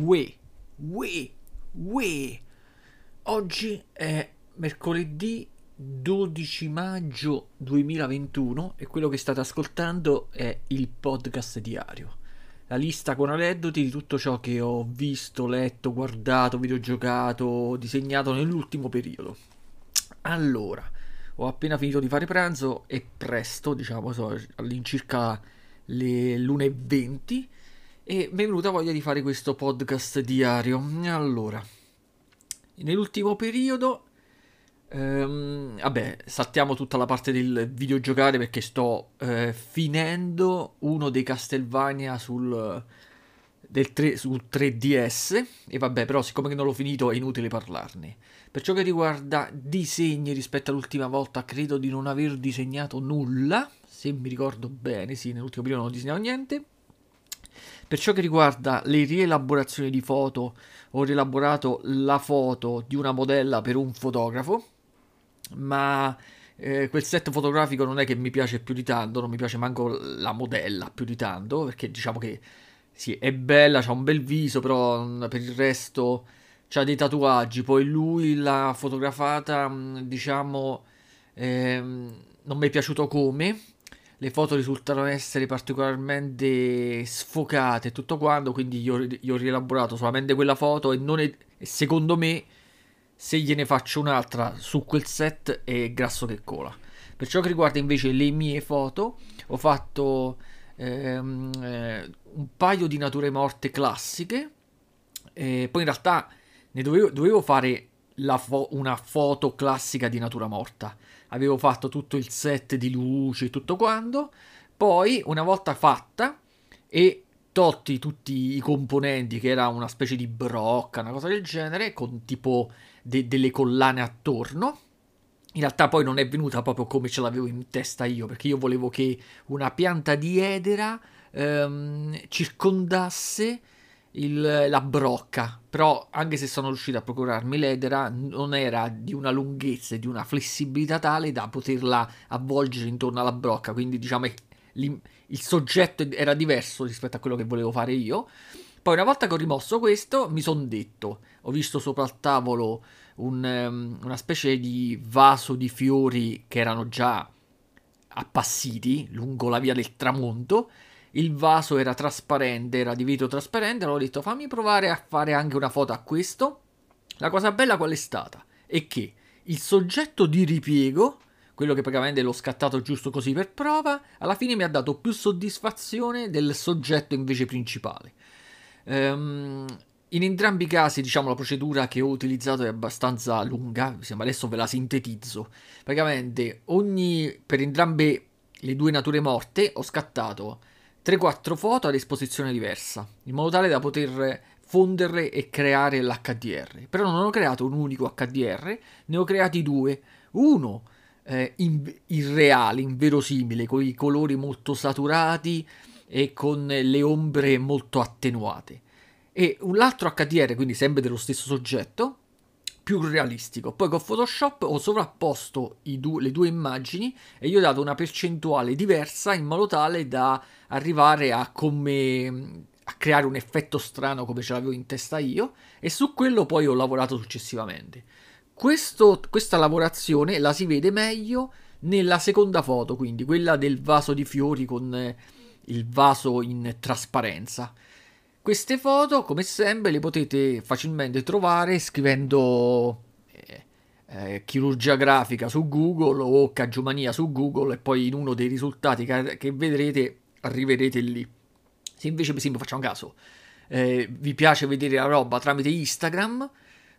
Ue, ue, ue. Oggi è mercoledì 12 maggio 2021 e quello che state ascoltando è il podcast diario. La lista con aneddoti di tutto ciò che ho visto, letto, guardato, videogiocato, disegnato nell'ultimo periodo. Allora, ho appena finito di fare pranzo e presto, diciamo, all'incirca le l'1.20 e mi è venuta voglia di fare questo podcast diario. Allora, nell'ultimo periodo, ehm, vabbè, saltiamo tutta la parte del videogiocare perché sto eh, finendo uno dei Castlevania sul, del 3, sul 3DS e vabbè, però siccome non l'ho finito è inutile parlarne. Per ciò che riguarda disegni rispetto all'ultima volta, credo di non aver disegnato nulla, se mi ricordo bene, sì, nell'ultimo periodo non ho disegnato niente. Per ciò che riguarda le rielaborazioni di foto, ho rielaborato la foto di una modella per un fotografo, ma eh, quel set fotografico non è che mi piace più di tanto, non mi piace manco la modella più di tanto, perché diciamo che sì, è bella, ha un bel viso, però mm, per il resto ha dei tatuaggi, poi lui l'ha fotografata, mm, diciamo, ehm, non mi è piaciuto come, le foto risultano essere particolarmente sfocate e tutto quanto, quindi io, io, ho rielaborato solamente quella foto e, è, secondo me se gliene faccio un'altra su quel set è grasso che cola. Per ciò che riguarda invece le mie foto, ho fatto ehm, eh, un paio di nature morte classiche, e poi in realtà ne dovevo, dovevo fare fo- una foto classica di natura morta avevo fatto tutto il set di luci e tutto quanto. Poi, una volta fatta e tolti tutti i componenti, che era una specie di brocca, una cosa del genere, con tipo de- delle collane attorno. In realtà poi non è venuta proprio come ce l'avevo in testa io, perché io volevo che una pianta di edera ehm, circondasse il, la brocca, però anche se sono riuscito a procurarmi l'edera non era di una lunghezza e di una flessibilità tale da poterla avvolgere intorno alla brocca, quindi diciamo il soggetto era diverso rispetto a quello che volevo fare io. Poi una volta che ho rimosso questo mi sono detto, ho visto sopra il tavolo un, um, una specie di vaso di fiori che erano già appassiti lungo la via del tramonto il vaso era trasparente, era di vetro trasparente, allora ho detto fammi provare a fare anche una foto a questo. La cosa bella qual è stata? È che il soggetto di ripiego, quello che praticamente l'ho scattato giusto così per prova, alla fine mi ha dato più soddisfazione del soggetto invece principale. Um, in entrambi i casi, diciamo, la procedura che ho utilizzato è abbastanza lunga, adesso ve la sintetizzo. Praticamente, ogni, per entrambe le due nature morte ho scattato 3-4 foto ad esposizione diversa, in modo tale da poter fonderle e creare l'HDR. Però non ho creato un unico HDR, ne ho creati due. Uno eh, in, irreale, inverosimile, con i colori molto saturati e con le ombre molto attenuate. E un altro HDR, quindi sempre dello stesso soggetto, più realistico. Poi con Photoshop ho sovrapposto due, le due immagini e gli ho dato una percentuale diversa in modo tale da arrivare a come a creare un effetto strano come ce l'avevo in testa io e su quello poi ho lavorato successivamente. Questo, questa lavorazione la si vede meglio nella seconda foto, quindi quella del vaso di fiori con eh, il vaso in trasparenza. Queste foto, come sempre, le potete facilmente trovare scrivendo eh, eh, chirurgia grafica su Google o cagiomania su Google e poi in uno dei risultati che, che vedrete arriverete lì. Se invece, per esempio, facciamo caso, eh, vi piace vedere la roba tramite Instagram,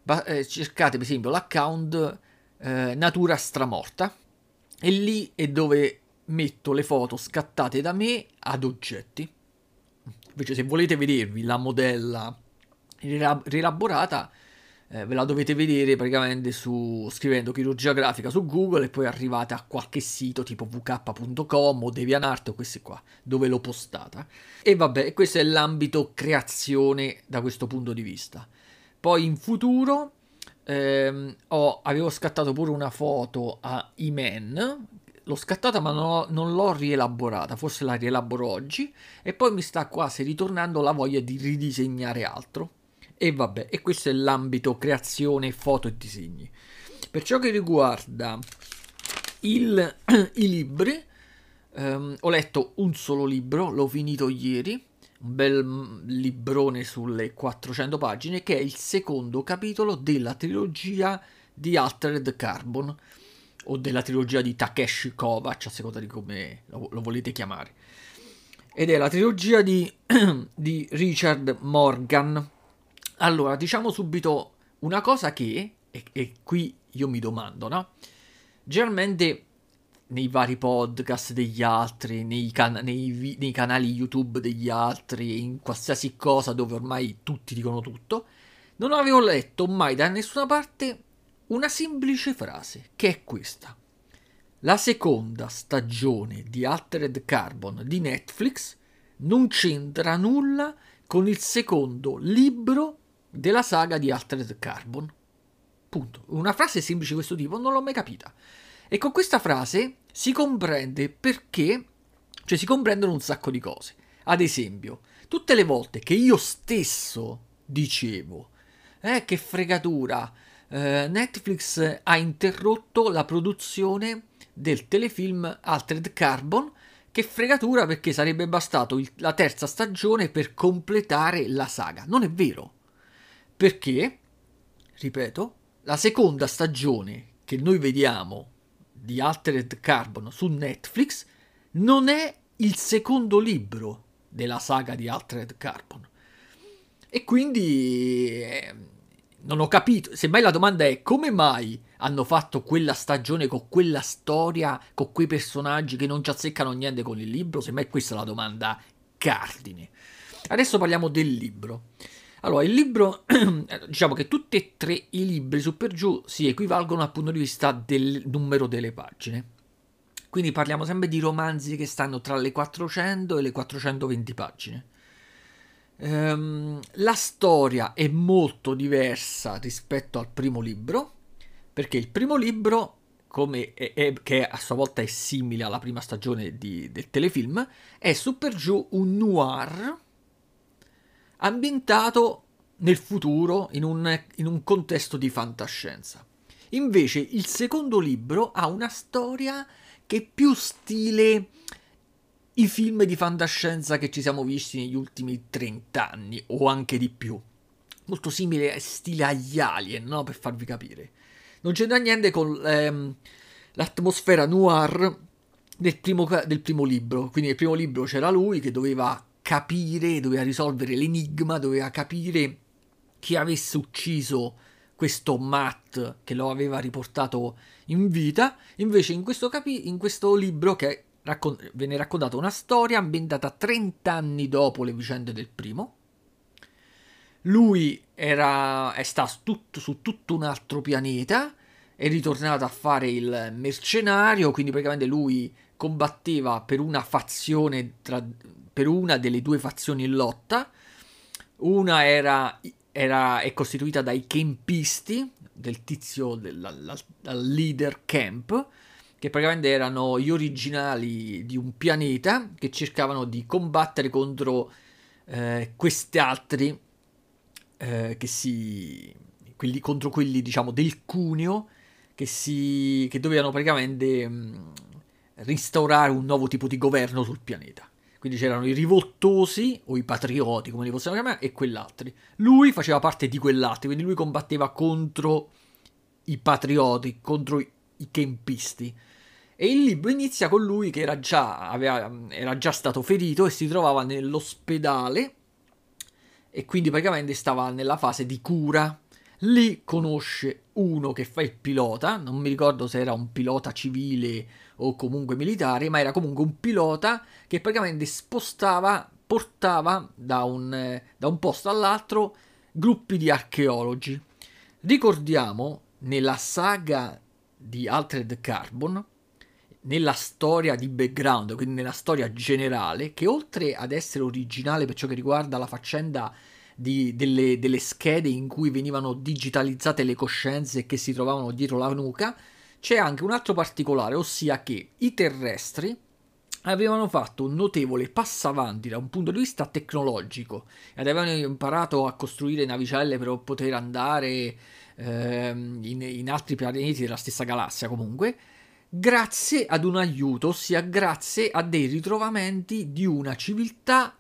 ba- eh, cercate per esempio l'account eh, Natura Stramorta e lì è dove metto le foto scattate da me ad oggetti. Invece se volete vedervi la modella rielaborata, eh, ve la dovete vedere praticamente su, scrivendo chirurgia grafica su Google e poi arrivate a qualche sito tipo vk.com o DeviantArt o questi qua, dove l'ho postata. E vabbè, questo è l'ambito creazione da questo punto di vista. Poi in futuro ehm, ho, avevo scattato pure una foto a Iman l'ho scattata ma non, ho, non, l'ho rielaborata, forse la rielaboro oggi e poi mi sta quasi ritornando la voglia di ridisegnare altro. E vabbè, e questo è l'ambito creazione, foto e disegni. Per ciò che riguarda il, i libri, um, ho letto un solo libro, l'ho finito ieri, un bel librone sulle 400 pagine, che è il secondo capitolo della trilogia di Altered Carbon, o della trilogia di Takeshi Kovacs, a seconda di come lo, lo volete chiamare. Ed è la trilogia di, di Richard Morgan. Allora, diciamo subito una cosa che, e, e qui io mi domando, no? Generalmente nei vari podcast degli altri, nei, can- nei, nei, canali YouTube degli altri, in qualsiasi cosa dove ormai tutti dicono tutto, non avevo letto mai da nessuna parte una semplice frase, che è questa. La seconda stagione di Altered Carbon di Netflix non c'entra nulla con il secondo libro della saga di Altered Carbon. Punto. Una frase semplice di questo tipo non l'ho mai capita. E con questa frase si comprende perché, cioè si comprendono un sacco di cose. Ad esempio, tutte le volte che io stesso dicevo, eh, che fregatura, eh, Netflix ha interrotto la produzione del telefilm Altered Carbon, che fregatura perché sarebbe bastato il, la terza stagione per completare la saga. Non è vero. Perché, ripeto, la seconda stagione che noi vediamo di Altered Carbon su Netflix non è il secondo libro della saga di Altered Carbon. E quindi eh, non ho capito. Semmai la domanda è come mai hanno fatto quella stagione con quella storia, con quei personaggi che non ci azzeccano niente con il libro? Semmai questa è la domanda cardine. Adesso parliamo del libro. Allora, il libro, diciamo che tutti e tre i libri su per giù si equivalgono dal punto di vista del numero delle pagine. Quindi parliamo sempre di romanzi che stanno tra le 400 e le 420 pagine. Um, la storia è molto diversa rispetto al primo libro, perché il primo libro, è, è, che a sua volta è simile alla prima stagione di, del telefilm, è su per giù un noir ambientato nel futuro in un, in un contesto di fantascienza. Invece il secondo libro ha una storia che è più stile i film di fantascienza che ci siamo visti negli ultimi 30 anni o anche di più. Molto simile stile agli alien, no? Per farvi capire. Non c'entra niente con ehm, l'atmosfera noir del primo, del primo libro. Quindi nel primo libro c'era lui che doveva capire, doveva risolvere l'enigma, doveva capire chi avesse ucciso questo Matt che lo aveva riportato in vita. Invece in questo, capi- in questo libro che raccon- viene raccontata una storia ambientata 30 anni dopo le vicende del primo. Lui era, è stato tutto, su tutto un altro pianeta, è ritornato a fare il mercenario, quindi praticamente lui combatteva per una fazione tra, per una delle due fazioni in lotta. Una era, era è costituita dai campisti del tizio del leader camp, che praticamente erano gli originali di un pianeta che cercavano di combattere contro eh, questi altri eh, che si quelli, contro quelli diciamo del cuneo che si che dovevano praticamente mh, restaurare un nuovo tipo di governo sul pianeta. Quindi c'erano i rivoltosi o i patrioti, come li possiamo chiamare, e quell'altri. Lui faceva parte di quell'altro, quindi lui combatteva contro i patrioti, contro i, i kempisti. E il libro inizia con lui che era già, aveva, era già stato ferito e si trovava nell'ospedale e quindi praticamente stava nella fase di cura. Lì conosce uno che fa il pilota, non mi ricordo se era un pilota civile o comunque militare, ma era comunque un pilota che praticamente spostava, portava da un, da un posto all'altro gruppi di archeologi. Ricordiamo nella saga di Altered Carbon, nella storia di background, quindi nella storia generale, che oltre ad essere originale per ciò che riguarda la faccenda di, delle, delle, schede in cui venivano digitalizzate le coscienze che si trovavano dietro la nuca, c'è anche un altro particolare, ossia che i terrestri avevano fatto un notevole passo avanti da un punto di vista tecnologico ed avevano imparato a costruire navicelle per poter andare ehm, in, in altri pianeti della stessa galassia comunque, grazie ad un aiuto, ossia grazie a dei ritrovamenti di una civiltà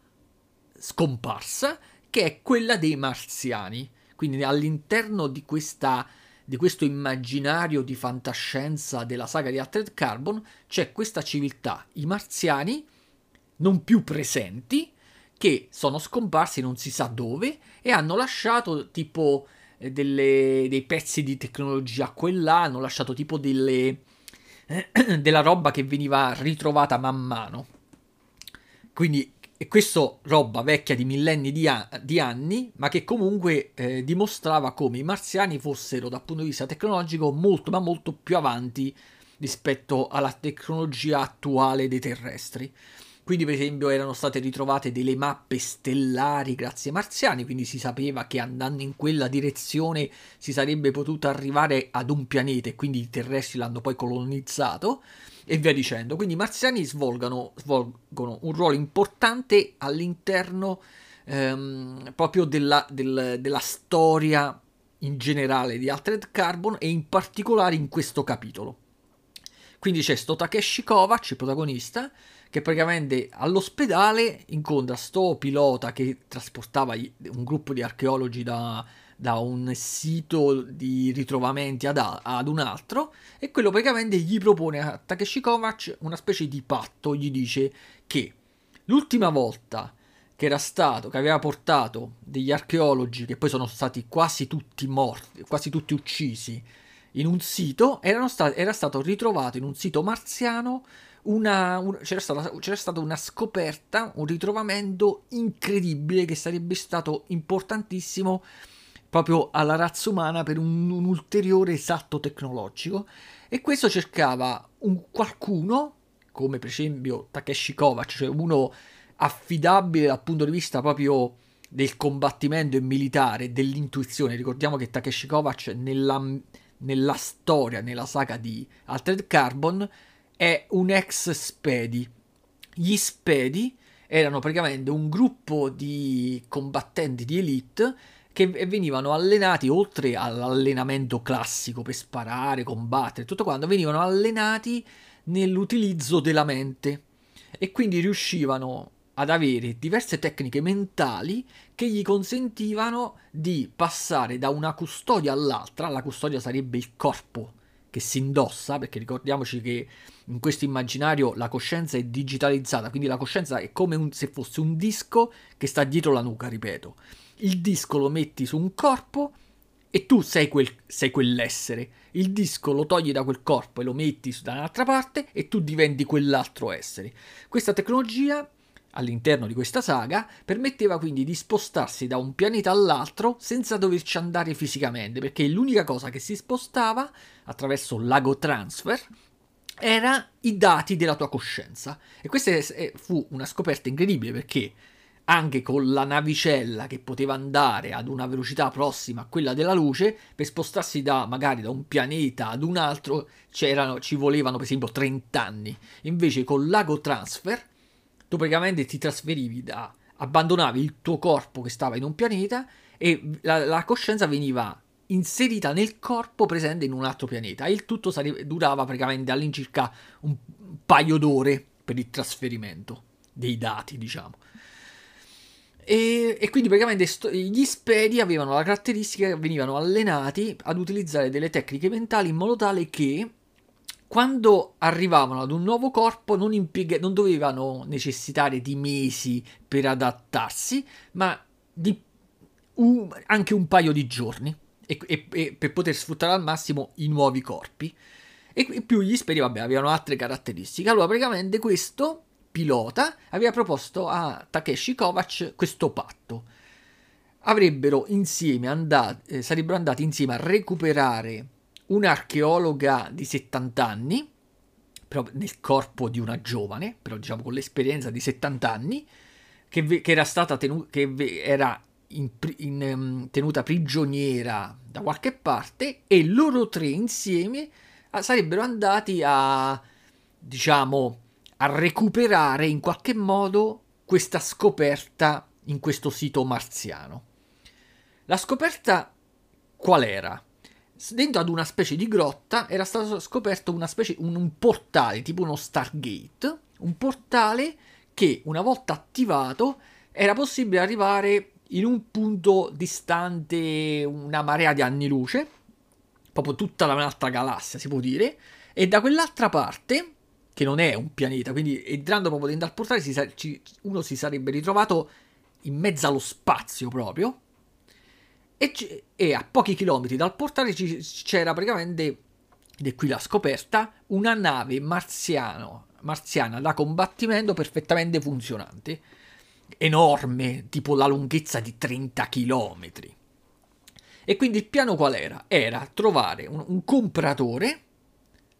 scomparsa che è quella dei marziani. Quindi all'interno di, questa, di questo immaginario di fantascienza della saga di Altered Carbon c'è questa civiltà, i marziani non più presenti, che sono scomparsi non si sa dove e hanno lasciato tipo eh, delle, dei pezzi di tecnologia qua e là, hanno lasciato tipo delle, della roba che veniva ritrovata man mano. Quindi e questo roba vecchia di millenni di, a- di anni, ma che comunque eh, dimostrava come i marziani fossero dal punto di vista tecnologico molto ma molto più avanti rispetto alla tecnologia attuale dei terrestri. Quindi, per esempio, erano state ritrovate delle mappe stellari grazie ai marziani, quindi si sapeva che andando in quella direzione si sarebbe potuto arrivare ad un pianeta e quindi i terrestri l'hanno poi colonizzato e via dicendo. Quindi i marziani svolgono, svolgono un ruolo importante all'interno ehm, proprio della, del, della storia in generale di Altered Carbon e in particolare in questo capitolo. Quindi c'è sto Takeshi Kovac, il protagonista, che praticamente all'ospedale incontra sto pilota che trasportava un gruppo di archeologi da, da un sito di ritrovamenti ad, ad, un altro e quello praticamente gli propone a Takeshi Kovac una specie di patto, gli dice che l'ultima volta che era stato, che aveva portato degli archeologi che poi sono stati quasi tutti morti, quasi tutti uccisi in un sito, stati, era stato ritrovato in un sito marziano una, un, c'era, stata, c'era, stata, una scoperta, un ritrovamento incredibile che sarebbe stato importantissimo proprio alla razza umana per un, un ulteriore salto tecnologico e questo cercava un qualcuno come per esempio Takeshi Kovac, cioè uno affidabile dal punto di vista proprio del combattimento e militare, dell'intuizione. Ricordiamo che Takeshi Kovac nella, nella storia, nella saga di Altered Carbon, è un ex Spedi. Gli Spedi erano praticamente un gruppo di combattenti di elite che venivano allenati oltre all'allenamento classico per sparare, combattere, tutto quanto, venivano allenati nell'utilizzo della mente e quindi riuscivano ad avere diverse tecniche mentali che gli consentivano di passare da una custodia all'altra, la custodia sarebbe il corpo che si indossa, perché ricordiamoci che in questo immaginario la coscienza è digitalizzata, quindi la coscienza è come un, se fosse un disco che sta dietro la nuca, ripeto il disco lo metti su un corpo e tu sei, quel, sei quell'essere. Il disco lo togli da quel corpo e lo metti da un'altra parte e tu diventi quell'altro essere. Questa tecnologia all'interno di questa saga permetteva quindi di spostarsi da un pianeta all'altro senza doverci andare fisicamente, perché l'unica cosa che si spostava attraverso l'ago transfer era i dati della tua coscienza. E questa fu una scoperta incredibile perché anche con la navicella che poteva andare ad una velocità prossima a quella della luce, per spostarsi da magari da un pianeta ad un altro ci volevano per esempio 30 anni. Invece con l'ago transfer tu praticamente ti trasferivi da abbandonavi il tuo corpo che stava in un pianeta e la, la coscienza veniva inserita nel corpo presente in un altro pianeta e il tutto sarebbe, durava praticamente all'incirca un paio d'ore per il trasferimento dei dati, diciamo. E, e, quindi praticamente sto, gli spedi avevano la caratteristica che venivano allenati ad utilizzare delle tecniche mentali in modo tale che quando arrivavano ad un nuovo corpo non, impiega- non dovevano necessitare di mesi per adattarsi, ma di un, anche un paio di giorni e, e, e, per poter sfruttare al massimo i nuovi corpi. E più gli spedi, vabbè, avevano altre caratteristiche. Allora, praticamente questo pilota, aveva proposto a Takeshi Kovac questo patto. Avrebbero insieme andati, eh, sarebbero andati insieme a recuperare un'archeologa di 70 anni, però nel corpo di una giovane, però diciamo con l'esperienza di 70 anni, che, ve- che era stata tenuta, che ve- era in, in, um, tenuta prigioniera da qualche parte, e loro tre insieme a- sarebbero andati a, diciamo, a recuperare in qualche modo questa scoperta in questo sito marziano. La scoperta qual era? Dentro ad una specie di grotta era stato scoperto specie, un, un portale, tipo uno Stargate, un portale che una volta attivato era possibile arrivare in un punto distante una marea di anni luce, proprio tutta un'altra galassia si può dire, e da quell'altra parte, che non è un pianeta, quindi entrando proprio dentro al portale si, uno si sarebbe ritrovato in mezzo allo spazio proprio, e, e a pochi chilometri dal portale ci, c'era praticamente, ed è qui la scoperta, una nave marziano, marziana da combattimento perfettamente funzionante enorme, tipo la lunghezza di 30 km. E quindi il piano qual era? Era trovare un, un compratore,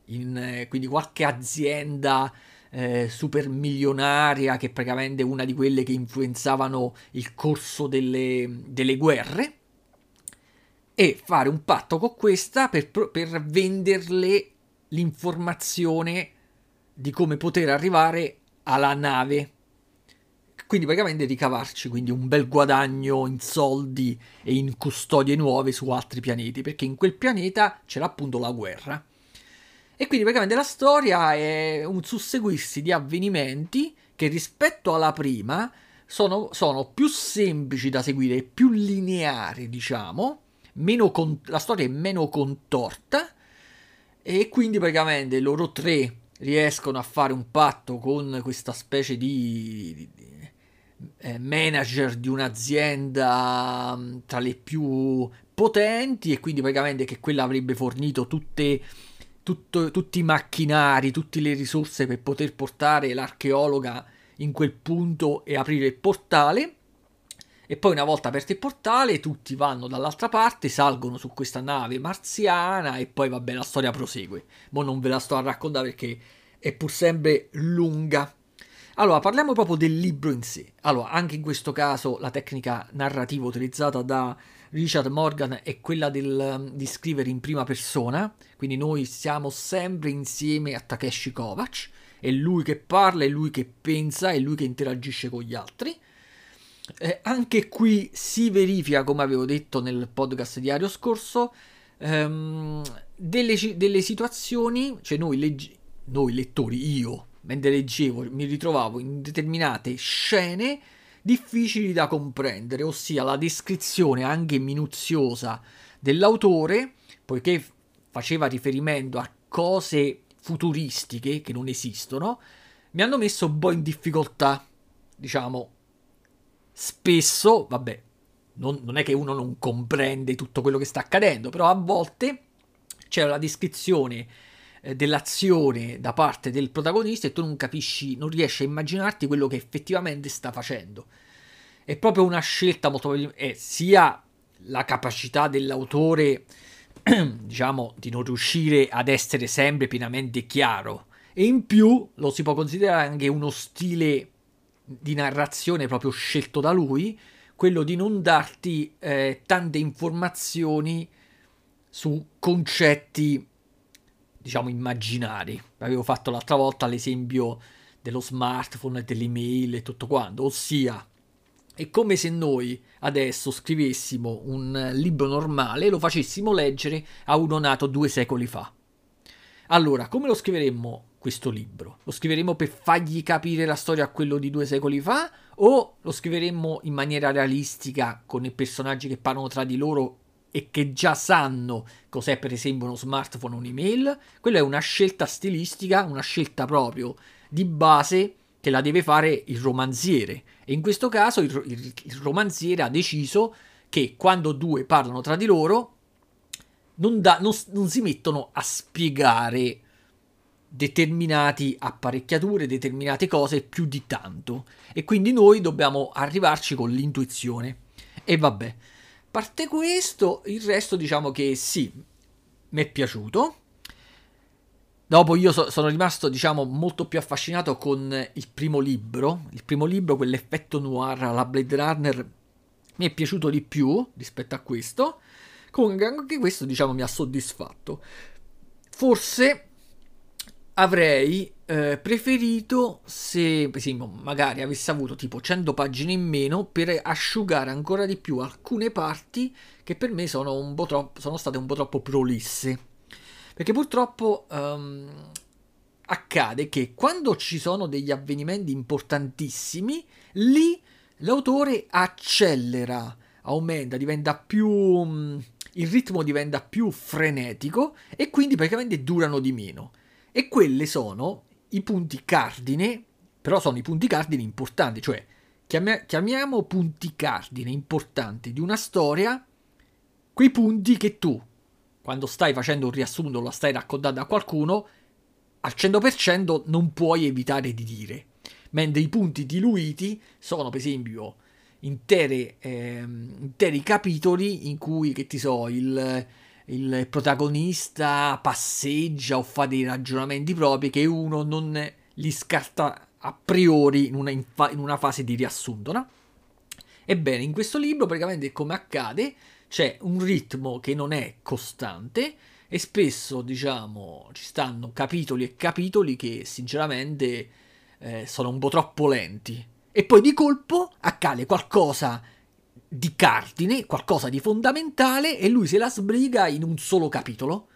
in, eh, quindi qualche azienda eh, super milionaria che praticamente è una di quelle che influenzavano il corso delle, delle guerre, e fare un patto con questa per, per venderle l'informazione di come poter arrivare alla nave quindi praticamente ricavarci quindi un bel guadagno in soldi e in custodie nuove su altri pianeti, perché in quel pianeta c'era appunto la guerra. E quindi praticamente la storia è un susseguirsi di avvenimenti che rispetto alla prima sono, sono più semplici da seguire, più lineari, diciamo, con- la storia è meno contorta e quindi praticamente loro tre riescono a fare un patto con questa specie di, di, eh, manager di un'azienda mm, tra le più potenti e quindi praticamente che quella avrebbe fornito tutte, tutto, tutti i macchinari, tutte le risorse per poter portare l'archeologa in quel punto e aprire il portale. E poi una volta aperto il portale tutti vanno dall'altra parte, salgono su questa nave marziana e poi vabbè la storia prosegue. Ma non ve la sto a raccontare perché è pur sempre lunga. Allora, parliamo proprio del libro in sé. Allora, anche in questo caso la tecnica narrativa utilizzata da Richard Morgan è quella del, um, di scrivere in prima persona, quindi noi siamo sempre insieme a Takeshi Kovacs, è lui che parla, è lui che pensa, è lui che interagisce con gli altri. Eh, anche qui si verifica, come avevo detto nel podcast diario scorso, ehm, delle, delle, situazioni, cioè noi, leggi- noi lettori, io mentre leggevo, mi ritrovavo in determinate scene difficili da comprendere, ossia la descrizione anche minuziosa dell'autore, poiché faceva riferimento a cose futuristiche che non esistono, mi hanno messo un po' in difficoltà, diciamo, spesso, vabbè, non, non, è che uno non comprende tutto quello che sta accadendo, però a volte c'è la descrizizione eh, dell'azione da parte del protagonista e tu non capisci, non riesci a immaginarti quello che effettivamente sta facendo. È proprio una scelta molto è sia la capacità dell'autore, diciamo, di non riuscire ad essere sempre pienamente chiaro e in più lo si può considerare anche uno stile di narrazione proprio scelto da lui, quello di non darti eh, tante informazioni su concetti diciamo, immaginari. Avevo fatto l'altra volta l'esempio dello smartphone dell'email e tutto quanto, ossia è come se noi adesso scrivessimo un libro normale e lo facessimo leggere a uno nato due secoli fa. Allora, come lo scriveremmo questo libro? Lo scriveremo per fargli capire la storia a quello di due secoli fa o lo scriveremmo in maniera realistica con i personaggi che parlano tra di loro e che già sanno cos'è per esempio uno smartphone o un'email, quella è una scelta stilistica, una scelta proprio di base che la deve fare il romanziere. E in questo caso il, il, il romanziere ha deciso che quando due parlano tra di loro non, da, non, non si mettono a spiegare determinate apparecchiature, determinate cose più di tanto. E quindi noi dobbiamo arrivarci con l'intuizione. E vabbè parte questo, il resto diciamo che sì, mi è piaciuto. Dopo io so, sono rimasto, diciamo, molto più affascinato con il primo libro. Il primo libro, quell'effetto noir alla Blade Runner, mi è piaciuto di più rispetto a questo. Comunque anche questo, diciamo, mi ha soddisfatto. Forse avrei eh, preferito se, esempio, magari avesse avuto tipo 100 pagine in meno per asciugare ancora di più alcune parti che per me sono, troppo, sono state un po' troppo prolisse. Perché purtroppo um, accade che quando ci sono degli avvenimenti importantissimi, lì l'autore accelera, aumenta, diventa più... Um, il ritmo diventa più frenetico e quindi praticamente durano di meno. E quelle sono i punti cardine, però sono i punti cardine importanti, cioè chiamiamo punti cardine importanti di una storia quei punti che tu, quando stai facendo un riassunto, la stai raccontando a qualcuno, al 100% non puoi evitare di dire. Mentre i punti diluiti sono, per esempio, intere, eh, interi capitoli in cui, che ti so, il, il protagonista passeggia o fa dei ragionamenti propri che uno non li scarta a priori in una, in una fase di riassunto, no? Ebbene, in questo libro praticamente come accade c'è un ritmo che non è costante e spesso, diciamo, ci stanno capitoli e capitoli che sinceramente eh, sono un po' troppo lenti. E poi di colpo accade qualcosa di cardine, qualcosa di fondamentale e lui se la sbriga in un solo capitolo.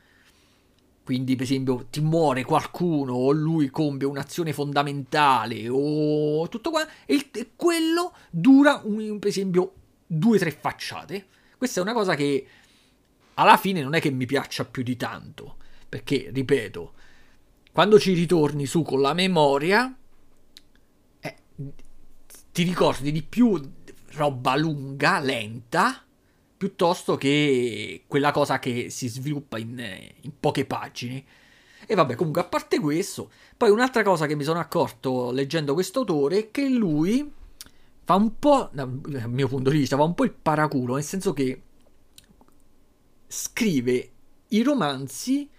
Quindi, per esempio, ti muore qualcuno o lui compie un'azione fondamentale o tutto qua e, e quello dura, un, per esempio, due o tre facciate. Questa è una cosa che alla fine non è che mi piaccia più di tanto, perché, ripeto, quando ci ritorni su con la memoria, ti ricordi di più roba lunga, lenta, piuttosto che quella cosa che si sviluppa in, in poche pagine. E vabbè, comunque, a parte questo, poi un'altra cosa che mi sono accorto leggendo questo autore è che lui fa un po', dal mio punto di vista, fa un po' il paraculo, nel senso che scrive i romanzi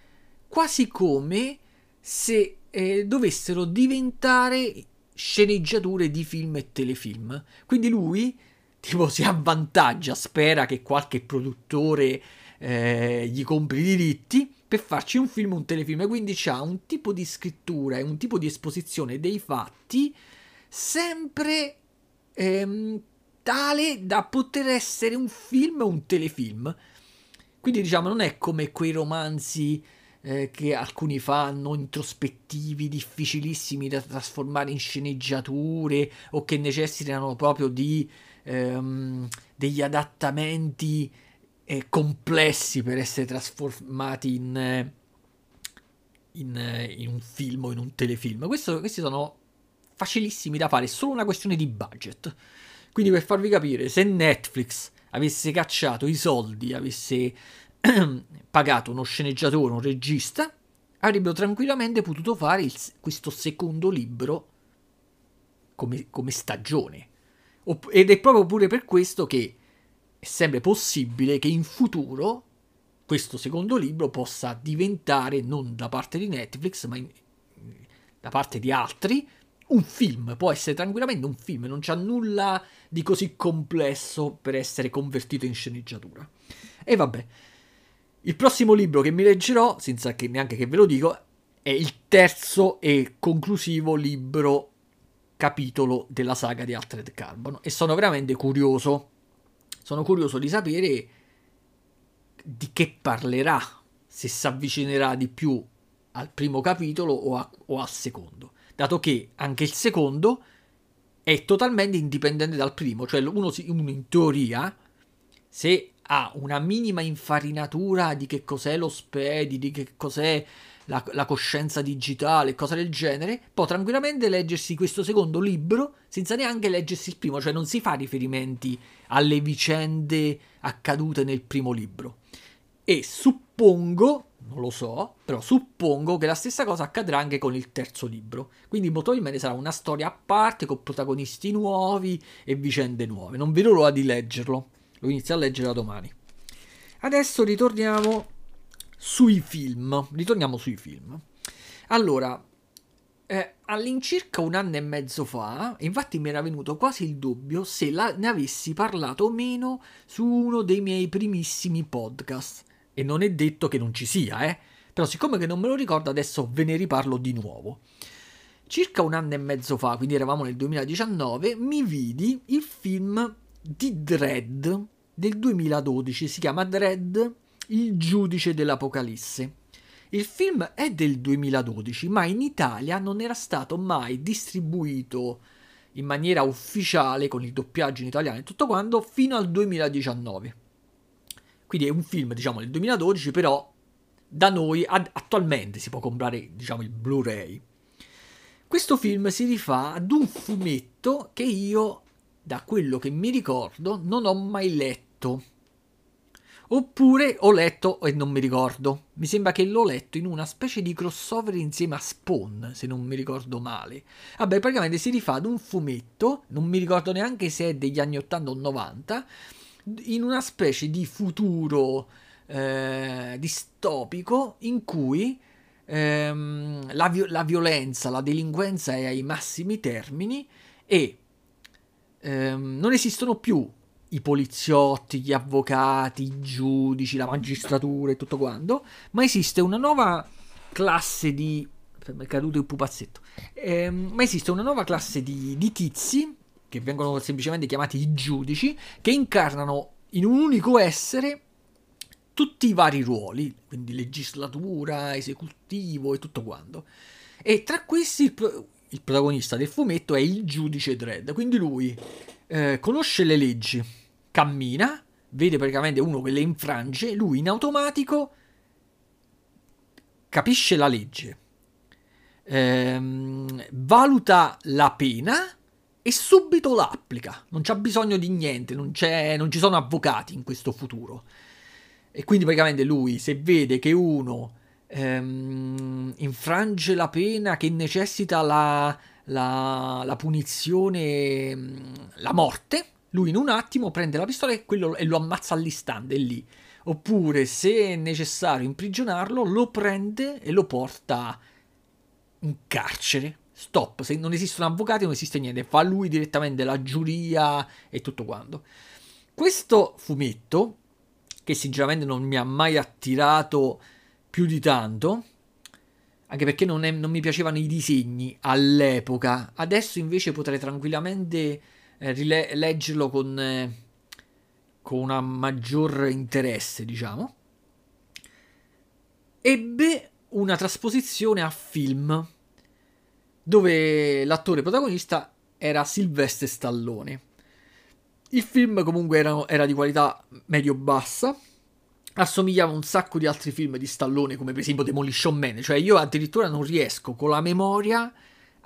quasi come se eh, dovessero diventare sceneggiature di film e telefilm. Quindi lui tipo si avvantaggia, spera che qualche produttore eh, gli compri i diritti per farci un film, un telefilm. Quindi c'ha un tipo di scrittura e un tipo di esposizione dei fatti sempre ehm, tale da poter essere un film o un telefilm. Quindi diciamo non è come quei romanzi eh, che alcuni fanno introspettivi, difficilissimi da trasformare in sceneggiature o che necessitano proprio di ehm, degli adattamenti eh, complessi per essere trasformati in, eh, in, eh, in, un film o in un telefilm. Questo, questi sono facilissimi da fare, è solo una questione di budget. Quindi per farvi capire, se Netflix avesse cacciato i soldi, avesse pagato uno sceneggiatore, un regista, avrebbero tranquillamente potuto fare il, questo secondo libro come, come stagione. Ed è proprio pure per questo che è sempre possibile che in futuro questo secondo libro possa diventare, non da parte di Netflix, ma in, da parte di altri, un film. Può essere tranquillamente un film, non c'è nulla di così complesso per essere convertito in sceneggiatura. E vabbè, il prossimo libro che mi leggerò, senza che neanche che ve lo dico, è il terzo e conclusivo libro capitolo della saga di Altered Carbon. E sono veramente curioso. Sono curioso di sapere di che parlerà, se si avvicinerà di più al primo capitolo o, a, o al secondo, dato che anche il secondo è totalmente indipendente dal primo, cioè uno, uno in teoria, se ha una minima infarinatura di che cos'è lo SPEDI, di che cos'è la, la, coscienza digitale, cose del genere, può tranquillamente leggersi questo secondo libro senza neanche leggersi il primo, cioè non si fa riferimenti alle vicende accadute nel primo libro. E suppongo, non lo so, però suppongo che la stessa cosa accadrà anche con il terzo libro. Quindi probabilmente sarà una storia a parte con protagonisti nuovi e vicende nuove. Non vedo l'ora di leggerlo. Lo inizio a leggere da domani. Adesso ritorniamo sui film. Ritorniamo sui film. Allora, eh, all'incirca un anno e mezzo fa, infatti mi era venuto quasi il dubbio se la, ne avessi parlato o meno su uno dei miei primissimi podcast. E non è detto che non ci sia, eh. Però siccome che non me lo ricordo adesso ve ne riparlo di nuovo. circa un anno e mezzo fa, quindi eravamo nel 2019, mi vidi il film di Dredd del 2012, si chiama Dredd, il giudice dell'Apocalisse. Il film è del 2012, ma in Italia non era stato mai distribuito in maniera ufficiale con il doppiaggio in italiano e tutto quanto fino al 2019. Quindi è un film, diciamo, del 2012, però da noi ad- attualmente si può comprare, diciamo, il Blu-ray. Questo film si rifà ad un fumetto che io, da quello che mi ricordo, non ho mai letto. Oppure ho letto e non mi ricordo. Mi sembra che l'ho letto in una specie di crossover insieme a Spawn, se non mi ricordo male. Vabbè, praticamente si rifà ad un fumetto, non mi ricordo neanche se è degli anni 80 o 90, in una specie di futuro eh, distopico in cui ehm, la, vi- la, violenza, la delinquenza è ai massimi termini e ehm, non esistono più i poliziotti, gli avvocati, i giudici, la magistratura e tutto quanto, ma esiste una nuova classe di... mi è caduto il pupazzetto. Eh, ma esiste una nuova classe di, di tizi, che vengono semplicemente chiamati i giudici, che incarnano in un unico essere tutti i vari ruoli, quindi legislatura, esecutivo e tutto quanto. E tra questi il, pro- il protagonista del fumetto è il giudice Dredd, quindi lui eh, conosce le leggi, cammina, vede praticamente uno che le infrange, lui in automatico capisce la legge, ehm, valuta la pena e subito l'applica. Non c'è bisogno di niente, non, non ci sono avvocati in questo futuro. E quindi praticamente lui, se vede che uno ehm, infrange la pena che necessita la, la, la punizione, mm, la morte, lui in un attimo prende la pistola e, quello, e lo ammazza all'istante lì. Oppure, se è necessario imprigionarlo, lo prende e lo porta in carcere. Stop, se non esistono avvocati non esiste niente, fa lui direttamente la giuria e tutto quanto. Questo fumetto che sinceramente non mi ha mai attirato più di tanto, anche perché non, è, non mi piacevano i disegni all'epoca. Adesso invece potrei tranquillamente eh, rile- leggerlo con, eh, con un maggior interesse, diciamo. Ebbe una trasposizione a film dove l'attore protagonista era Sylvester Stallone. Il film comunque era, era di qualità medio-bassa, assomigliava un sacco di altri film di Stallone, come per esempio Demolition Man, cioè io addirittura non riesco con la memoria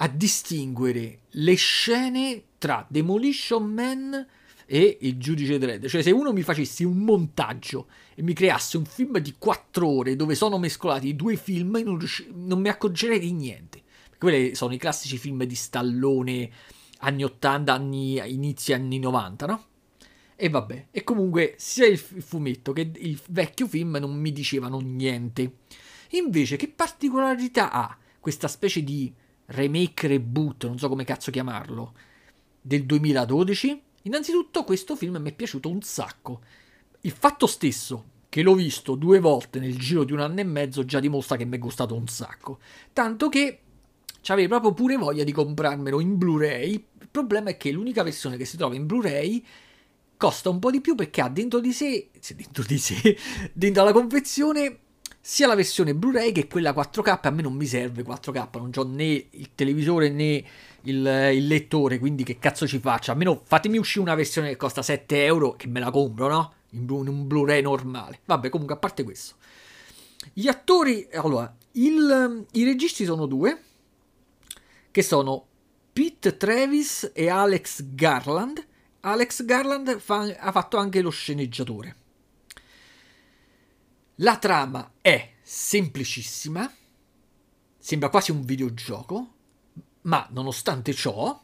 a distinguere le scene tra Demolition Man e il giudice Dredd. Cioè, se uno mi facesse un montaggio e mi creasse un film di 4 ore dove sono mescolati i due film, non, riusci- non mi accorgerei di niente. Quelli sono i classici film di Stallone anni 80, anni, inizi anni 90, no? E vabbè, e comunque sia il fumetto che il vecchio film non mi dicevano niente. Invece, che particolarità ha questa specie di remake reboot, non so come cazzo chiamarlo, del 2012? Innanzitutto questo film mi è piaciuto un sacco. Il fatto stesso che l'ho visto due volte nel giro di un anno e mezzo già dimostra che mi è gustato un sacco. Tanto che C'avevi proprio pure voglia di comprarmelo in Blu-ray. Il problema è che l'unica versione che si trova in Blu-ray costa un po' di più perché ha dentro di sé, dentro di sé, dentro la confezione sia la versione Blu-ray che quella 4K. A me non mi serve 4K, non ho né il televisore né il, il lettore, quindi che cazzo ci faccio? Almeno fatemi uscire una versione che costa 7 euro che me la compro, no? In, in un Blu-ray normale. Vabbè, comunque, a parte questo. Gli attori, allora, il, i registi sono due che sono Pete Travis e Alex Garland. Alex Garland fa, ha fatto anche lo sceneggiatore. La trama è semplicissima, sembra quasi un videogioco, ma nonostante ciò,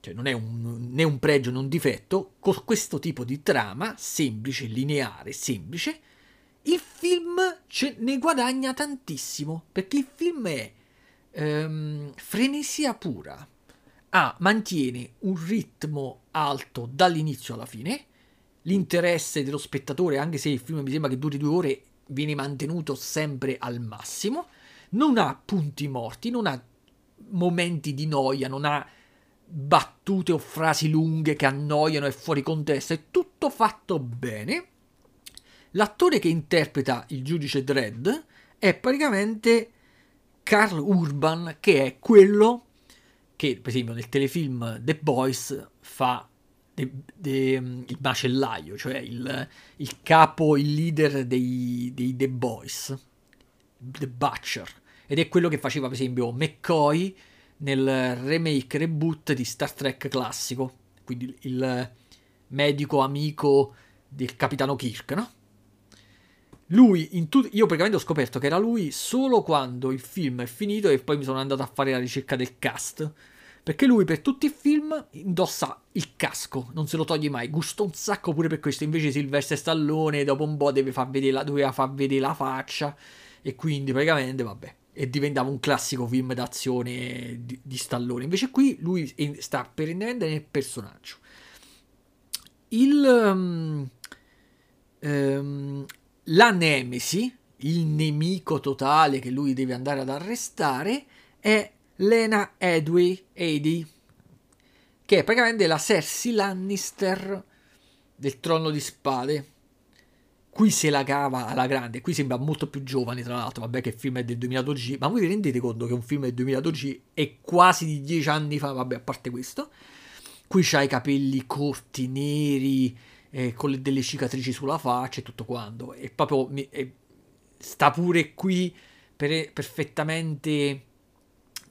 cioè non è un, né un pregio né un difetto, con questo tipo di trama semplice, lineare, semplice, il film ne guadagna tantissimo, perché il film è ehm, frenesia pura. Ah, mantiene un ritmo alto dall'inizio alla fine. L'interesse dello spettatore, anche se il film mi sembra che duri due ore, viene mantenuto sempre al massimo. Non ha punti morti, non ha momenti di noia, non ha battute o frasi lunghe che annoiano e fuori contesto, è tutto fatto bene. L'attore che interpreta il giudice Dredd è praticamente Carl Urban, che è quello che, per esempio, nel telefilm The Boys fa de, de, il macellaio, cioè il, il, capo, il leader dei, dei The Boys, The Butcher, ed è quello che faceva, per esempio, McCoy nel remake reboot di Star Trek classico, quindi il medico amico del capitano Kirk, no? Lui, in tu- io praticamente ho scoperto che era lui solo quando il film è finito e poi mi sono andato a fare la ricerca del cast. Perché lui per tutti i film indossa il casco, non se lo toglie mai, gusta un sacco pure per questo. Invece Silvestre Stallone dopo un po' deve far vedere la, doveva far vedere la faccia e quindi praticamente vabbè. E diventava un classico film d'azione di, di Stallone. Invece qui lui sta perennemente nel personaggio. Il... Um, um, la Nemesi, il nemico totale che lui deve andare ad arrestare, è Lena Edway, Edie, che è praticamente la Cersei Lannister del Trono di Spade. Qui se la cava alla grande, qui sembra molto più giovane tra l'altro, vabbè che il film è del 2012, ma voi vi rendete conto che un film è del 2012 e quasi di dieci anni fa, vabbè a parte questo, qui c'ha i capelli corti, neri, eh, con le, delle cicatrici sulla faccia e tutto quanto. E proprio mi, e sta pure qui per, perfettamente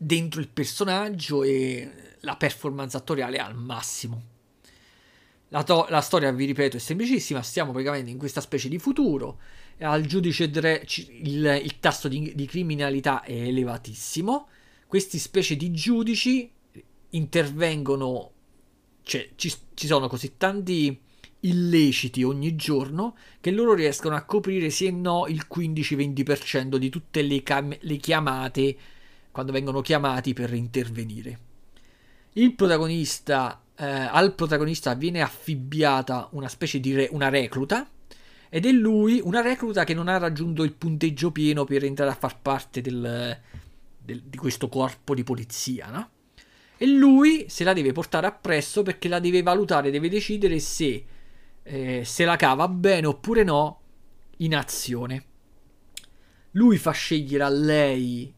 dentro il personaggio e la performance attoriale al massimo. La, to- la, storia, vi ripeto, è semplicissima. Stiamo praticamente in questa specie di futuro. Al giudice Dre il, il tasso di, di, criminalità è elevatissimo. Questi specie di giudici intervengono. Cioè, ci, ci sono così tanti illeciti ogni giorno che loro riescono a coprire sì e no il 15-20% di tutte le, cam- le chiamate quando vengono chiamati per intervenire. Protagonista, eh, al protagonista viene affibbiata una specie di re- una recluta ed è lui, una recluta che non ha raggiunto il punteggio pieno per entrare a far parte del, del, di questo corpo di polizia, no? E lui se la deve portare appresso perché la deve valutare, deve decidere se eh, se la cava bene oppure no in azione. Lui fa scegliere a lei,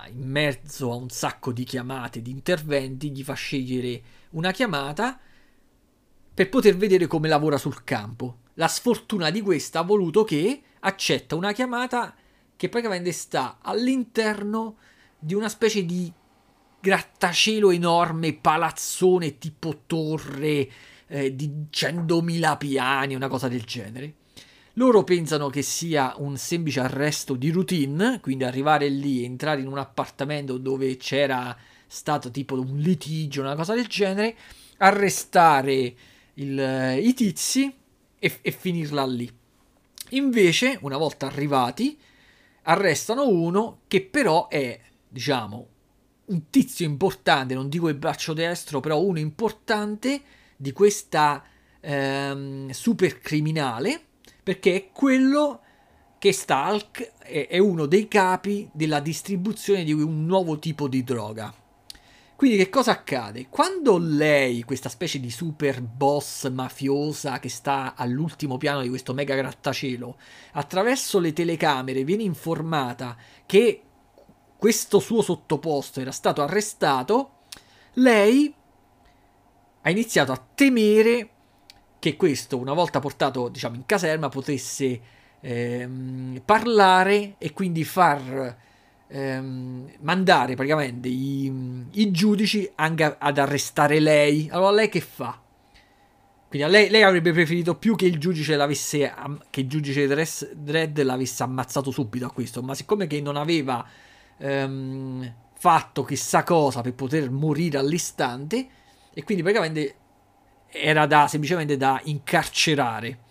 ah, in mezzo a un sacco di chiamate, di interventi, gli fa scegliere una chiamata per poter vedere come lavora sul campo. La sfortuna di questa ha voluto che accetta una chiamata che praticamente sta all'interno di una specie di grattacielo enorme, palazzone tipo torre eh, di 100.000 piani, una cosa del genere. Loro pensano che sia un semplice arresto di routine, quindi arrivare lì, entrare in un appartamento dove c'era stato tipo un litigio, una cosa del genere, arrestare il, i tizi e, e finirla lì. Invece, una volta arrivati, arrestano uno che però è, diciamo, un tizio importante, non dico il braccio destro, però uno importante di questa ehm, super criminale perché è quello che Stalk è, è uno dei capi della distribuzione di un nuovo tipo di droga. Quindi che cosa accade? Quando lei, questa specie di super boss mafiosa che sta all'ultimo piano di questo mega grattacielo, attraverso le telecamere viene informata che questo suo sottoposto era stato arrestato, lei ha iniziato a temere che questo, una volta portato diciamo, in caserma, potesse ehm, parlare e quindi far ehm, mandare praticamente i, i, giudici anche ad arrestare lei. Allora lei che fa? Quindi lei, lei, avrebbe preferito più che il giudice l'avesse che il giudice Dredd l'avesse ammazzato subito a questo, ma siccome che non aveva ehm, fatto chissà cosa per poter morire all'istante, e quindi praticamente era da, semplicemente da incarcerare.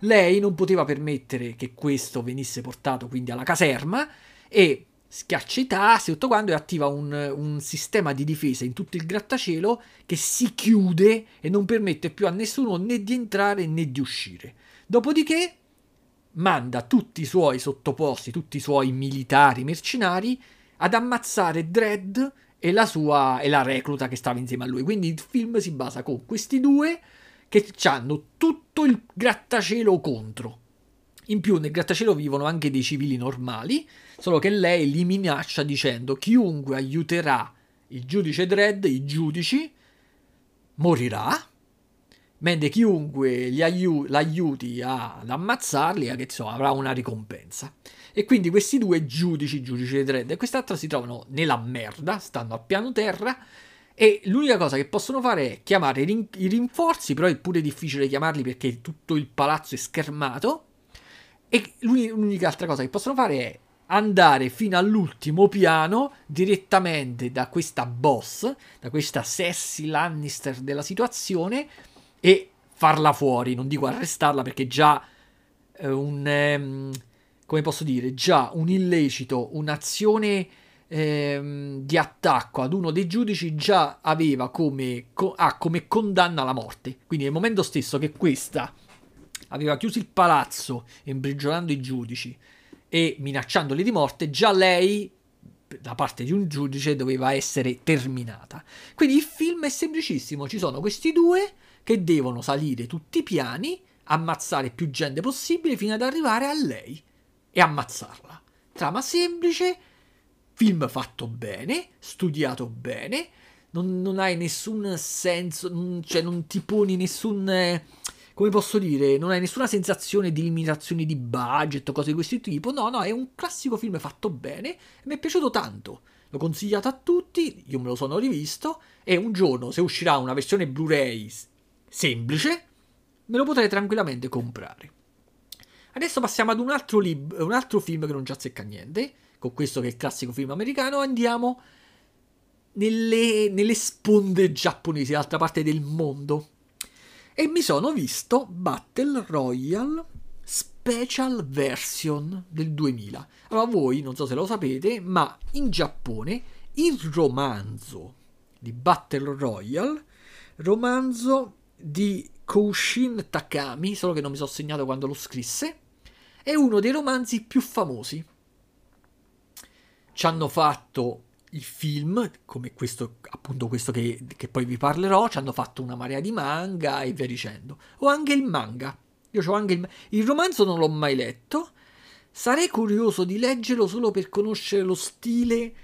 Lei non poteva permettere che questo venisse portato quindi alla caserma e schiaccia i tasti tutto quanto e attiva un, un, sistema di difesa in tutto il grattacielo che si chiude e non permette più a nessuno né di entrare né di uscire. Dopodiché manda tutti i suoi sottoposti, tutti i suoi militari mercenari ad ammazzare Dredd e la sua e la recluta che stava insieme a lui. Quindi il film si basa con questi due che hanno tutto il grattacielo contro. In più nel grattacielo vivono anche dei civili normali, solo che lei li minaccia dicendo chiunque aiuterà il giudice Dredd, i giudici, morirà, mentre chiunque gli aiu- l'aiuti ad ammazzarli che, insomma, avrà una ricompensa. E quindi questi due giudici, giudice Dredd e quest'altra si trovano nella merda, stanno a piano terra e l'unica cosa che possono fare è chiamare i rinforzi, però è pure difficile chiamarli perché tutto il palazzo è schermato. E l'unica altra cosa che possono fare è andare fino all'ultimo piano direttamente da questa boss, da questa Cersei Lannister della situazione e farla fuori. Non dico arrestarla perché già eh, un... Ehm, come posso dire, già un illecito, un'azione ehm, di attacco ad uno dei giudici già aveva come, co- ah, come condanna la morte. Quindi nel momento stesso che questa aveva chiuso il palazzo imbrigiolando i giudici e minacciandoli di morte, già lei da parte di un giudice doveva essere terminata. Quindi il film è semplicissimo, ci sono questi due che devono salire tutti i piani, ammazzare più gente possibile fino ad arrivare a lei e ammazzarla. Trama semplice, film fatto bene, studiato bene, non, non hai nessun senso, non, cioè non ti poni nessun... Come posso dire, non hai nessuna sensazione di limitazioni di budget o cose di questo tipo. No, no, è un classico film fatto bene e mi è piaciuto tanto. L'ho consigliato a tutti, io me lo sono rivisto e un giorno se uscirà una versione Blu-ray semplice, me lo potrei tranquillamente comprare. Adesso passiamo ad un altro, lib- un altro film che non ci azzecca niente, con questo che è il classico film americano, andiamo nelle, nelle sponde giapponesi, dall'altra parte del mondo. E mi sono visto Battle Royale Special Version del 2000. Allora voi, non so se lo sapete, ma in Giappone il romanzo di Battle Royale, romanzo di Koushin Takami, solo che non mi sono segnato quando lo scrisse, è uno dei romanzi più famosi. Ci hanno fatto il film, come questo, appunto questo che, che poi vi parlerò, ci hanno fatto una marea di manga e via dicendo. O anche il manga. Io ho anche il, il romanzo non l'ho mai letto. Sarei curioso di leggerlo solo per conoscere lo stile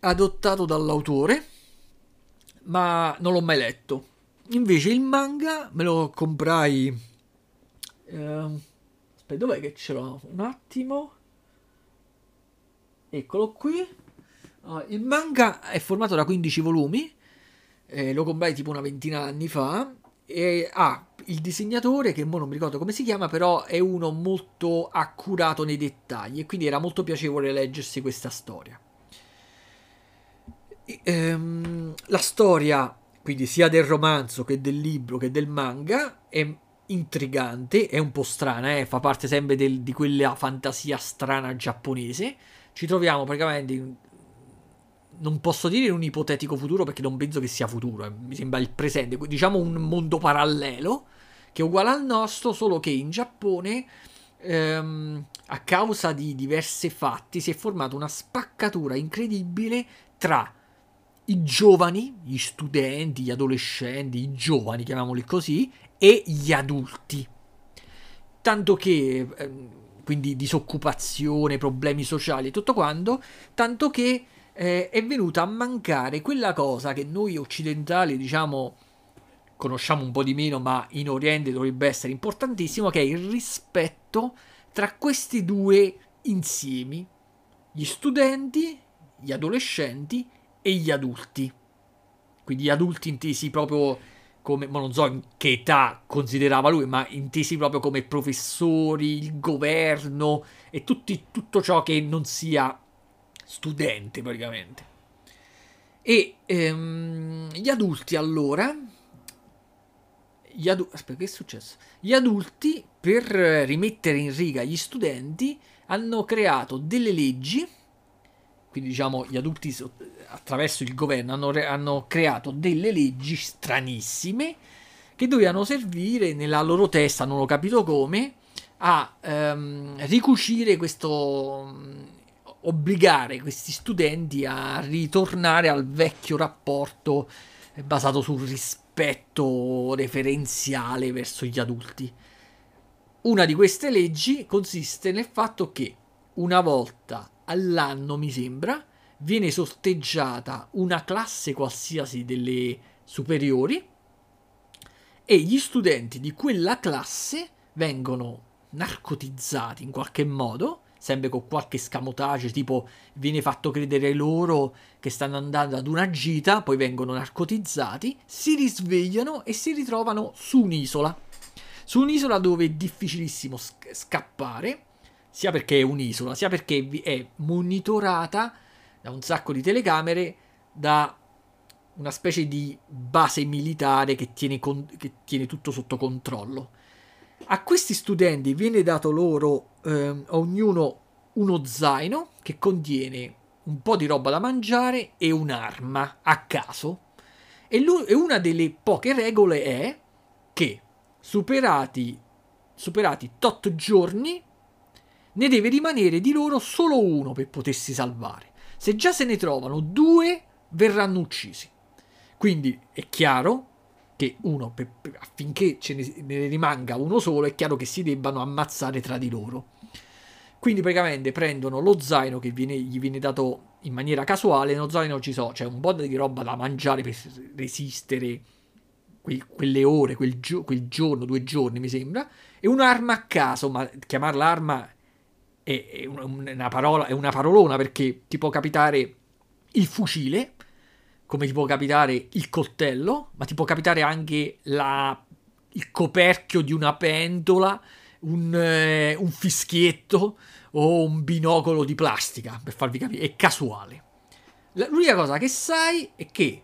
adottato dall'autore, ma non l'ho mai letto. Invece il manga me lo comprai eh, Aspetta, dov'è che ce l'ho? Un attimo. Eccolo qui. Uh, il manga è formato da 15 volumi. Eh, lo comprai tipo una ventina anni fa. E ha ah, il disegnatore, che mo non mi ricordo come si chiama, però è uno molto accurato nei dettagli. E quindi era molto piacevole leggersi questa storia. E, ehm, la storia, quindi sia del romanzo che del libro che del manga, è intrigante, è un po' strana, eh? fa parte sempre del, di quella fantasia strana giapponese. Ci troviamo praticamente, in, non posso dire in un ipotetico futuro perché non penso che sia futuro, eh? mi sembra il presente, diciamo un mondo parallelo che è uguale al nostro, solo che in Giappone, ehm, a causa di diversi fatti, si è formata una spaccatura incredibile tra i giovani, gli studenti, gli adolescenti, i giovani, chiamiamoli così, e gli adulti. Tanto che, ehm, quindi disoccupazione, problemi sociali e tutto quanto, tanto che eh, è venuta a mancare quella cosa che noi occidentali, diciamo, conosciamo un po' di meno, ma in Oriente dovrebbe essere importantissimo, che è il rispetto tra questi due insiemi, gli studenti, gli adolescenti e gli adulti. Quindi gli adulti intesi proprio come, non so in che età considerava lui, ma intesi proprio come professori, il governo e tutti, tutto ciò che non sia studente praticamente. E ehm, gli adulti allora... Gli adu- Aspetta, che è successo? Gli adulti, per rimettere in riga gli studenti, hanno creato delle leggi, quindi diciamo gli adulti attraverso il governo hanno, hanno creato delle leggi stranissime che dovevano servire nella loro testa, non ho capito come, a ehm, ricucire questo, obbligare questi studenti a ritornare al vecchio rapporto basato sul rispetto referenziale verso gli adulti. Una di queste leggi consiste nel fatto che una volta all'anno, mi sembra, viene sorteggiata una classe qualsiasi delle superiori e gli studenti di quella classe vengono narcotizzati in qualche modo, sempre con qualche scamotage, tipo viene fatto credere loro che stanno andando ad una gita, poi vengono narcotizzati, si risvegliano e si ritrovano su un'isola. Su un'isola dove è difficilissimo scappare, sia perché è un'isola, sia perché è monitorata da un sacco di telecamere, da una specie di base militare che tiene, con- che tiene tutto sotto controllo. A questi studenti viene dato loro eh, a ognuno uno zaino che contiene un po' di roba da mangiare e un'arma a caso. E, lui, e una delle poche regole è che superati, superati tot giorni ne deve rimanere di loro solo uno per potersi salvare. Se già se ne trovano due, verranno uccisi. Quindi è chiaro che uno, per, affinché ce ne, ne, rimanga uno solo, è chiaro che si debbano ammazzare tra di loro. Quindi praticamente prendono lo zaino che viene, gli viene dato in maniera casuale, nello zaino ci so, c'è un po' di roba da mangiare per resistere que, quelle ore, quel, gio, quel, giorno, due giorni mi sembra, e un'arma a caso, ma chiamarla arma è, è una, parola, è una parolona perché ti può capitare il fucile, come ti può capitare il coltello, ma ti può capitare anche la, il coperchio di una pentola, un, eh, un, fischietto o un binocolo di plastica, per farvi capire, è casuale. L'unica cosa che sai è che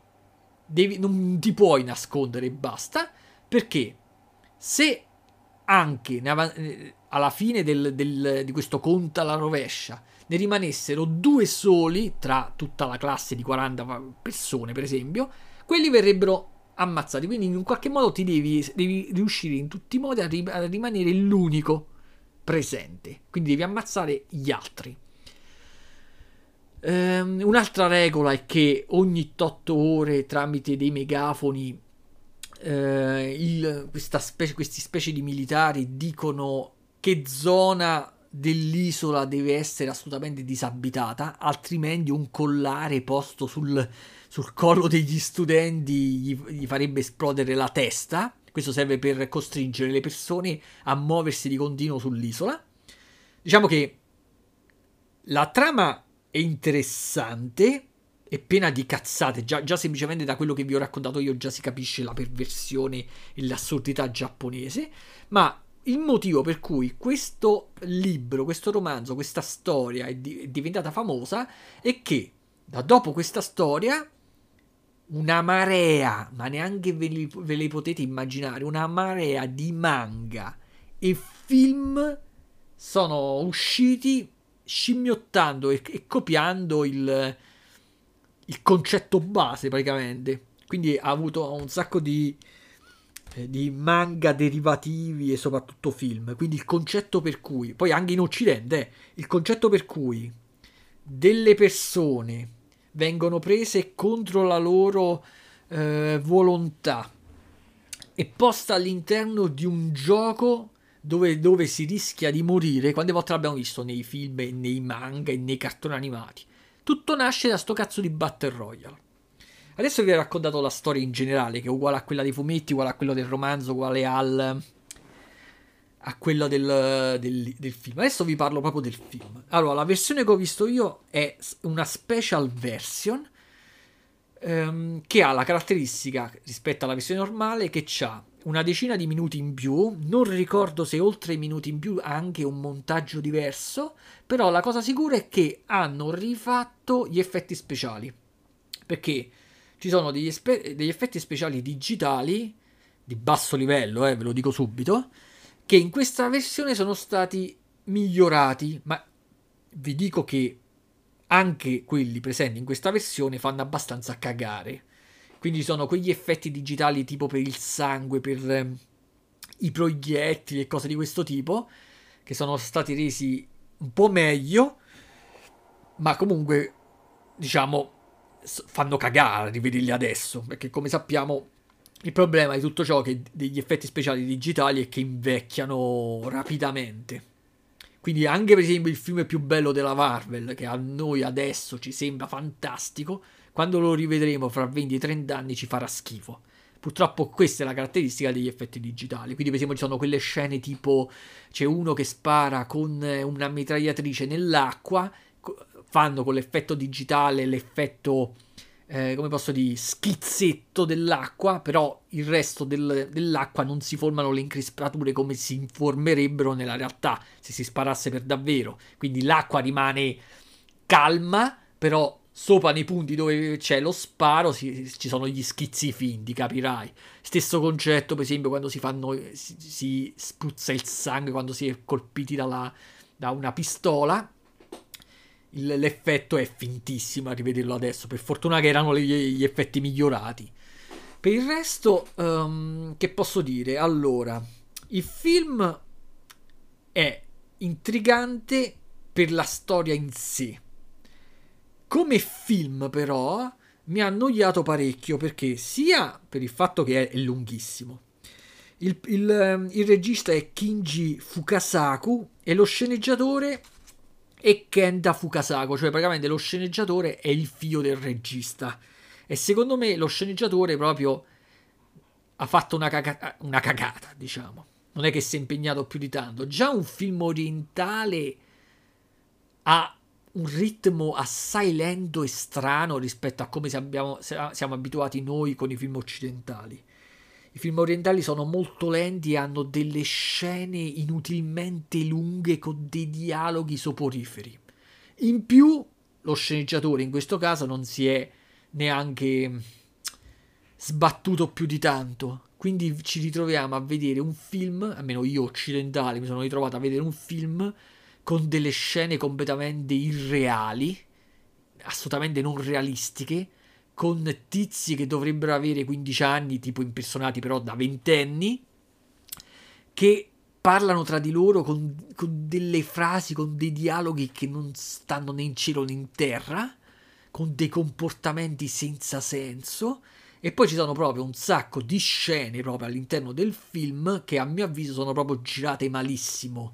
devi, non ti puoi nascondere e basta, perché se anche alla fine del, del, di questo conta alla rovescia ne rimanessero due soli tra tutta la classe di 40 persone, per esempio, quelli verrebbero ammazzati. Quindi in qualche modo ti devi, devi riuscire in tutti i modi a, ri- a, rimanere l'unico presente. Quindi devi ammazzare gli altri. Um, un'altra regola è che ogni 8 ore tramite dei megafoni eh, il, specie, questi specie di militari dicono che zona dell'isola deve essere assolutamente disabitata, altrimenti un collare posto sul, sul collo degli studenti gli, gli, farebbe esplodere la testa. Questo serve per costringere le persone a muoversi di continuo sull'isola. Diciamo che la trama è interessante, è piena di cazzate. Già, già, semplicemente da quello che vi ho raccontato io già si capisce la perversione e l'assurdità giapponese. Ma il motivo per cui questo libro, questo romanzo, questa storia è, di- è diventata famosa è che da dopo questa storia una marea, ma neanche ve li, ve li potete immaginare, una marea di manga e film sono usciti scimmiottando e, e copiando il, il concetto base praticamente. Quindi ha avuto un sacco di, di manga derivativi e soprattutto film. Quindi il concetto per cui, poi anche in Occidente, eh, il concetto per cui delle persone vengono prese contro la loro eh, volontà e posta all'interno di un gioco dove, dove, si rischia di morire. Quante volte l'abbiamo visto nei film, nei manga e nei cartoni animati? Tutto nasce da sto cazzo di Battle Royale. Adesso vi ho raccontato la storia in generale, che è uguale a quella dei fumetti, uguale a quello del romanzo, uguale al, a quella del, del, del, film. Adesso vi parlo proprio del film. Allora, la versione che ho visto io è una special version ehm, che ha la caratteristica rispetto alla versione normale che ha una decina di minuti in più, non ricordo se oltre i minuti in più ha anche un montaggio diverso, però la cosa sicura è che hanno rifatto gli effetti speciali, perché ci sono degli, espe- degli effetti speciali digitali di basso livello, eh, ve lo dico subito, che in questa versione sono stati migliorati, ma vi dico che anche quelli presenti in questa versione fanno abbastanza cagare. Quindi sono quegli effetti digitali tipo per il sangue, per eh, i proiettili e cose di questo tipo, che sono stati resi un po' meglio. ma comunque, diciamo, fanno cagare rivederli adesso, perché come sappiamo il problema di tutto ciò che degli effetti speciali digitali è che invecchiano rapidamente. Quindi anche per esempio il film più bello della Marvel, che a noi adesso ci sembra fantastico, quando lo rivedremo fra 20-30 anni ci farà schifo. Purtroppo questa è la caratteristica degli effetti digitali. Quindi, per esempio, ci sono quelle scene tipo c'è uno che spara con una mitragliatrice nell'acqua, fanno con l'effetto digitale l'effetto, eh, come posso dire, schizzetto dell'acqua, però il resto del, dell'acqua non si formano le increspature come si informerebbero nella realtà se si sparasse per davvero. Quindi l'acqua rimane calma, però sopra nei punti dove c'è lo sparo si, ci sono gli schizzi finti, capirai. Stesso concetto, per esempio, quando si fanno si, si spruzza il sangue quando si è colpiti dalla, da una pistola. L'effetto è fintissimo a rivederlo adesso. Per fortuna che erano gli, gli effetti migliorati. Per il resto, um, che posso dire? Allora, il film è intrigante per la storia in sé come film, però, mi ha annoiato parecchio perché sia per il fatto che è lunghissimo. Il, il, ehm, il regista è Kinji Fukasaku e lo sceneggiatore è Kenda Fukasaku, cioè praticamente lo sceneggiatore è il figlio del regista. E secondo me lo sceneggiatore proprio ha fatto una, caga- una cagata, diciamo. Non è che si è impegnato più di tanto. Già un film orientale ha un ritmo assai lento e strano rispetto a come siamo, siamo abituati noi con i film occidentali. I film orientali sono molto lenti e hanno delle scene inutilmente lunghe con dei dialoghi soporiferi. In più, lo sceneggiatore in questo caso non si è neanche sbattuto più di tanto. Quindi ci ritroviamo a vedere un film, almeno io occidentale mi sono ritrovato a vedere un film con delle scene completamente irreali, assolutamente non realistiche, con tizi che dovrebbero avere 15 anni, tipo impersonati però da ventenni, che parlano tra di loro con, con, delle frasi, con dei dialoghi che non stanno né in cielo né in terra, con dei comportamenti senza senso. E poi ci sono proprio un sacco di scene proprio all'interno del film che a mio avviso sono proprio girate malissimo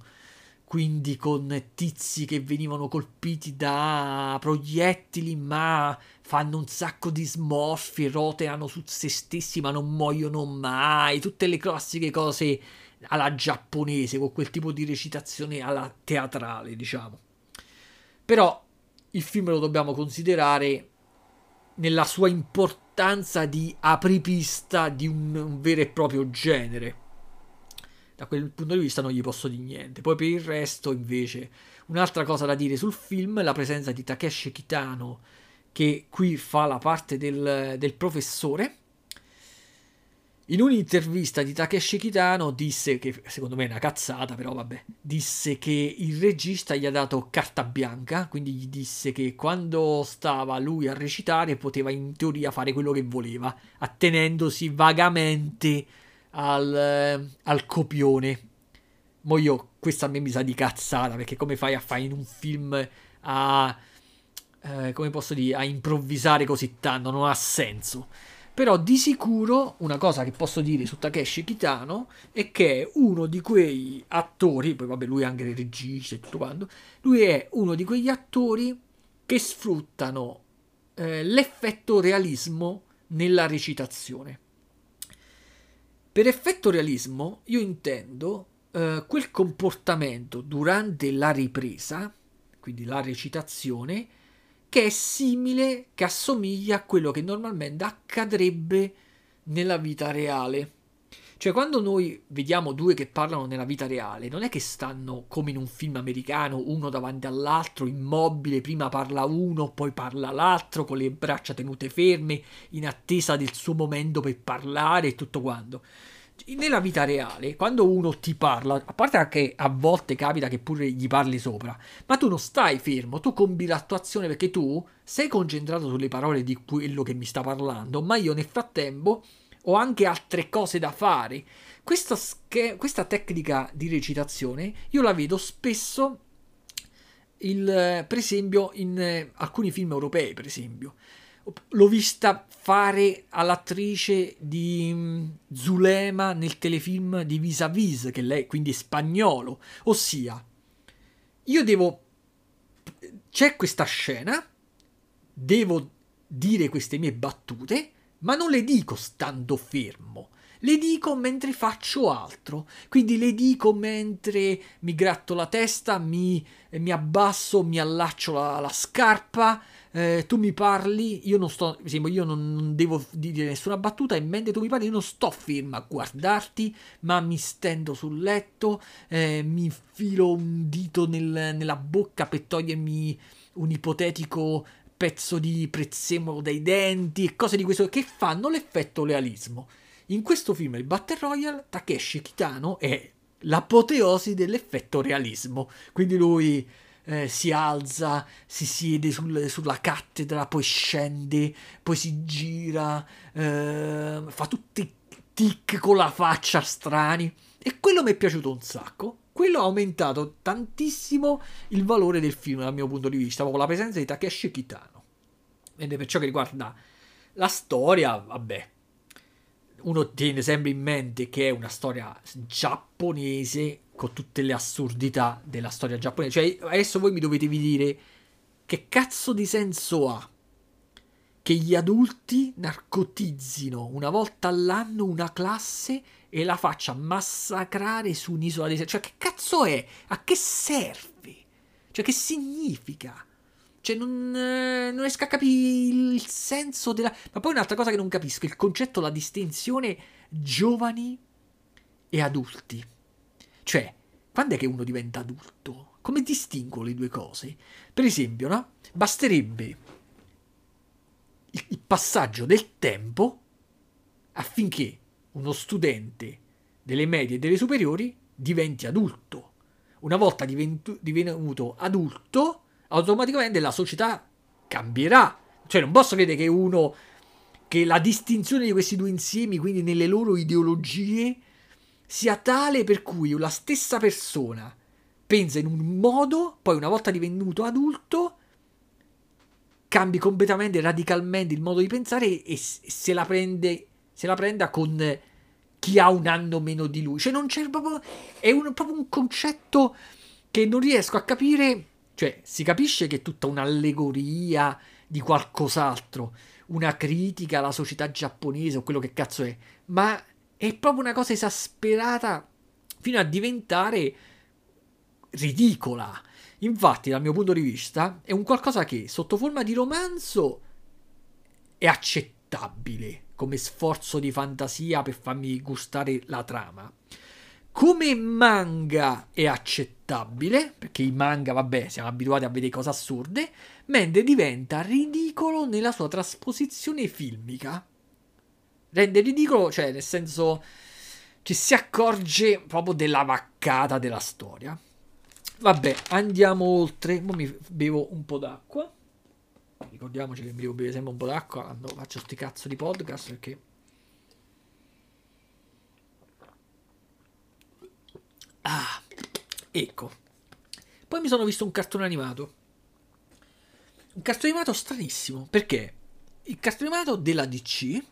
quindi con tizi che venivano colpiti da proiettili ma fanno un sacco di smorfie, roteano su se stessi ma non muoiono mai, tutte le classiche cose alla giapponese, con quel tipo di recitazione alla teatrale, diciamo. Però il film lo dobbiamo considerare nella sua importanza di apripista di un, un vero e proprio genere da quel punto di vista non gli posso dire niente. Poi per il resto, invece, un'altra cosa da dire sul film è la presenza di Takeshi Kitano, che qui fa la parte del, del professore. In un'intervista di Takeshi Kitano disse che, secondo me è una cazzata, però vabbè, disse che il regista gli ha dato carta bianca, quindi gli disse che quando stava lui a recitare poteva in teoria fare quello che voleva, attenendosi vagamente al, eh, al copione. Mo io, questa a me mi sa di cazzata, perché come fai a fare in un film a... Eh, come posso dire, a improvvisare così tanto, non ha senso. Però di sicuro una cosa che posso dire su Takeshi Kitano è che è uno di quei attori, poi vabbè lui è anche regista e tutto quanto, lui è uno di quegli attori che sfruttano eh, l'effetto realismo nella recitazione. Per effetto realismo io intendo eh, quel comportamento durante la ripresa, quindi la recitazione, che è simile, che assomiglia a quello che normalmente accadrebbe nella vita reale. Cioè, quando noi vediamo due che parlano nella vita reale, non è che stanno come in un film americano, uno davanti all'altro, immobile, prima parla uno, poi parla l'altro, con le braccia tenute ferme, in attesa del suo momento per parlare e tutto quanto. Nella vita reale, quando uno ti parla, a parte che a volte capita che pure gli parli sopra, ma tu non stai fermo, tu combi l'attuazione perché tu sei concentrato sulle parole di quello che mi sta parlando, ma io nel frattempo ho anche altre cose da fare. Questa, sch- questa tecnica di recitazione io la vedo spesso il, per esempio in eh, alcuni film europei, per esempio. L'ho vista fare all'attrice di mm, Zulema nel telefilm di Vis a Vis, che lei quindi è spagnolo. Ossia, io devo... C'è questa scena, devo dire queste mie battute, ma non le dico stando fermo le dico mentre faccio altro. Quindi le dico mentre mi gratto la testa, mi, mi abbasso, mi allaccio la, la scarpa. Eh, tu mi parli, io non sto, esempio, io non, devo dire nessuna battuta e mentre tu mi parli io non sto fermo a guardarti, ma mi stendo sul letto, eh, mi infilo un dito nel, nella bocca per togliermi un ipotetico pezzo di prezzemolo dai denti e cose di questo che fanno l'effetto lealismo. In questo film, il Battle Royale, Takeshi Kitano è l'apoteosi dell'effetto realismo. Quindi lui eh, si alza, si siede sul, sulla cattedra, poi scende, poi si gira, eh, fa tutti i tic con la faccia strani. E quello mi è piaciuto un sacco. Quello ha aumentato tantissimo il valore del film dal mio punto di vista, con la presenza di Takeshi Kitano. Ed per ciò che riguarda la storia, vabbè, uno tiene sempre in mente che è una storia giapponese con tutte le assurdità della storia giapponese. Cioè, adesso voi mi dovete dire che cazzo di senso ha che gli adulti narcotizzino una volta all'anno una classe e la faccia massacrare su un'isola deserta. Cioè, che cazzo è? A che serve? Cioè, che significa? Cioè, non, eh, non riesco a capire il senso della. Ma poi un'altra cosa che non capisco: il concetto, la distinzione giovani e adulti. Cioè, quando è che uno diventa adulto? Come distingo le due cose? Per esempio, no? Basterebbe il, passaggio del tempo affinché uno studente delle medie e delle superiori diventi adulto. Una volta divenuto adulto, automaticamente la società cambierà. Cioè, non posso credere che uno. che la distinzione di questi due insiemi, quindi nelle loro ideologie, sia tale per cui la stessa persona pensa in un modo, poi una volta divenuto adulto, cambi completamente, radicalmente il modo di pensare e se la prende, se la prenda con chi ha un anno meno di lui. Cioè, non c'è proprio. È un, proprio un concetto che non riesco a capire cioè, si capisce che è tutta un'allegoria di qualcos'altro, una critica alla società giapponese o quello che cazzo è, ma è proprio una cosa esasperata fino a diventare ridicola. Infatti, dal mio punto di vista, è un qualcosa che sotto forma di romanzo è accettabile come sforzo di fantasia per farmi gustare la trama. Come manga è accettabile, perché i manga, vabbè, siamo abituati a vedere cose assurde, mentre diventa ridicolo nella sua trasposizione filmica. Rende ridicolo, cioè, nel senso, ci si accorge proprio della vaccata della storia. Vabbè, andiamo oltre. Ora mi bevo un po' d'acqua. Ricordiamoci che mi devo bere sempre un po' d'acqua quando faccio sti cazzo di podcast perché Ah, ecco. Poi mi sono visto un cartone animato. Un cartone animato stranissimo, perché il cartone animato della DC,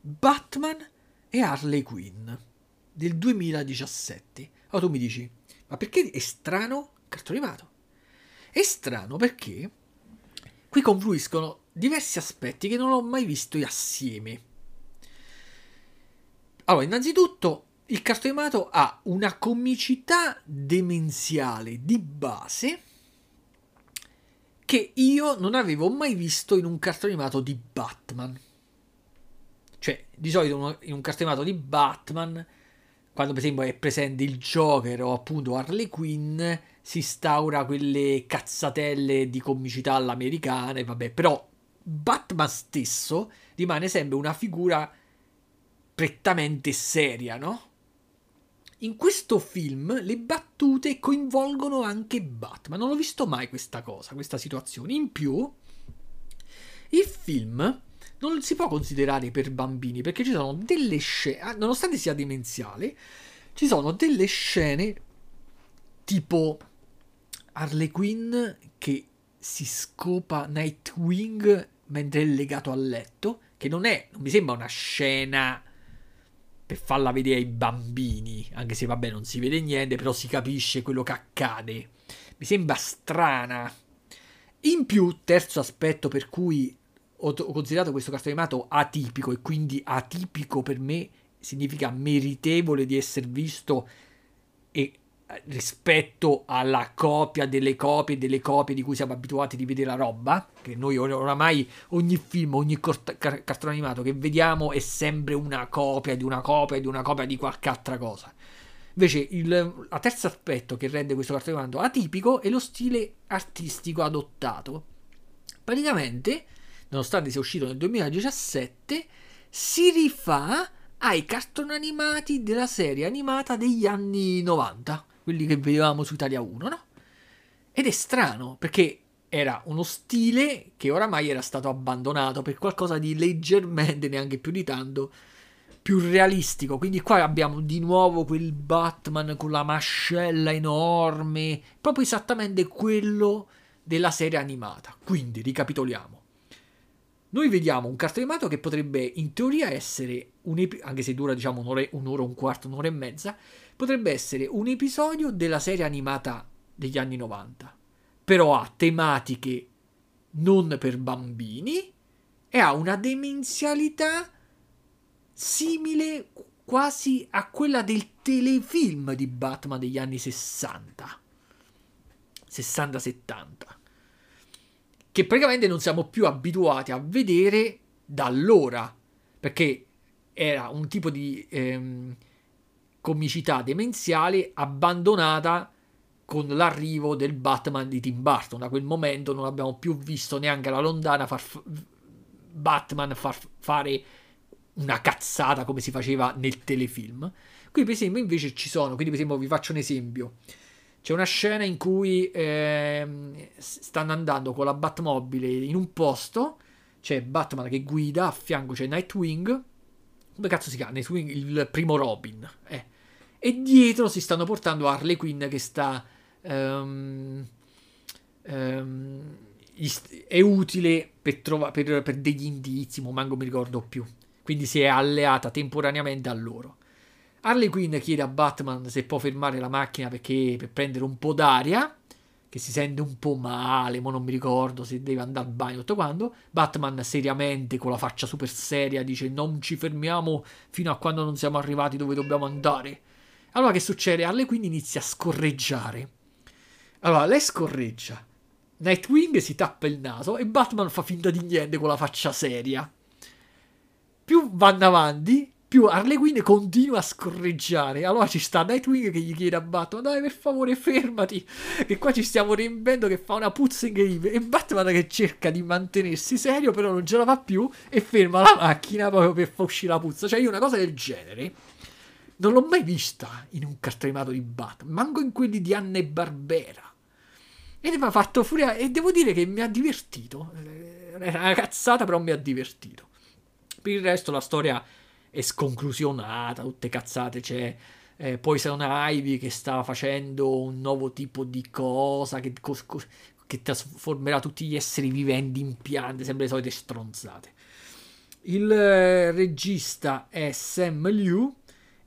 Batman e Harley Quinn, del 2017. Allora tu mi dici, ma perché è strano il cartone animato? È strano perché qui confluiscono diversi aspetti che non ho mai visto assieme. Allora, innanzitutto il cartone animato ha una comicità demenziale di base che io non avevo mai visto in un cartone animato di Batman. Cioè, di solito in un cartone animato di Batman, quando per esempio è presente il Joker o appunto Harley Quinn, si instaura quelle cazzatelle di comicità all'americana, vabbè, però Batman stesso rimane sempre una figura prettamente seria, no? In questo film le battute coinvolgono anche Batman. Non ho visto mai questa cosa, questa situazione. In più, il film non si può considerare per bambini perché ci sono delle scene, ah, nonostante sia demenziale, ci sono delle scene tipo Harley Quinn che si scopa Nightwing mentre è legato al letto, che non è, non mi sembra una scena per farla vedere ai bambini, anche se vabbè non si vede niente, però si capisce quello che accade. Mi sembra strana. In più, terzo aspetto per cui ho, ho considerato questo cartone animato atipico e quindi atipico per me significa meritevole di essere visto e rispetto alla copia delle copie delle copie di cui siamo abituati di vedere la roba, che noi oramai ogni film, ogni cort- car- cartone animato che vediamo è sempre una copia di una copia di una copia di qualche altra cosa. Invece il terzo aspetto che rende questo cartone animato atipico è lo stile artistico adottato. Praticamente, nonostante sia uscito nel 2017, si rifà ai cartoni animati della serie animata degli anni 90 quelli che vedevamo su Italia 1, no? Ed è strano perché era uno stile che oramai era stato abbandonato per qualcosa di leggermente, neanche più di tanto, più realistico. Quindi qua abbiamo di nuovo quel Batman con la mascella enorme, proprio esattamente quello della serie animata. Quindi ricapitoliamo. Noi vediamo un cartone animato che potrebbe in teoria essere un episodio, anche se dura diciamo un'ora, un'ora, un quarto, un'ora e mezza, potrebbe essere un episodio della serie animata degli anni 90, però ha tematiche non per bambini e ha una demenzialità simile quasi a quella del telefilm di Batman degli anni 60. 60-70. Che praticamente non siamo più abituati a vedere da allora. Perché era un tipo di ehm, comicità demenziale abbandonata con l'arrivo del Batman di Tim Burton. Da quel momento non abbiamo più visto neanche alla lontana far f- Batman far fare una cazzata come si faceva nel telefilm. Qui per esempio invece ci sono, quindi per esempio vi faccio un esempio. C'è una scena in cui eh, stanno andando con la Batmobile in un posto, c'è Batman che guida, a fianco c'è Nightwing, come cazzo si chiama? Nightwing, il primo Robin, eh e dietro si stanno portando Harley Quinn che sta... Um, um, è utile per, trova- per, per degli indizi, ma manco mi ricordo più. Quindi si è alleata temporaneamente a loro. Harley Quinn chiede a Batman se può fermare la macchina perché, per prendere un po' d'aria, che si sente un po' male, ma non mi ricordo se deve andare al bagno tutto quando. Batman seriamente, con la faccia super seria, dice non ci fermiamo fino a quando non siamo arrivati dove dobbiamo andare. Allora che succede? Harley Quinn inizia a scorreggiare. Allora, lei scorreggia. Nightwing si tappa il naso e Batman fa finta di niente con la faccia seria. Più vanno avanti, più Harley Quinn continua a scorreggiare. Allora ci sta Nightwing che gli chiede a Batman: Dai, per favore, fermati. Che qua ci stiamo riempendo che fa una puzza incredibile. E Batman che cerca di mantenersi serio, però non ce la fa più e ferma la macchina proprio per far uscire la puzza. Cioè, io una cosa del genere non l'ho mai vista in un cartone animato di Batman, manco in quelli di Anna e Barbera. E mi ha fatto furia e devo dire che mi ha divertito. Era una cazzata, però mi ha divertito. Per il resto la storia è sconclusionata, tutte cazzate, c'è eh, Poison Ivy che sta facendo un nuovo tipo di cosa che, che trasformerà tutti gli esseri viventi in piante, sempre le solite stronzate. Il eh, regista è Sam Liu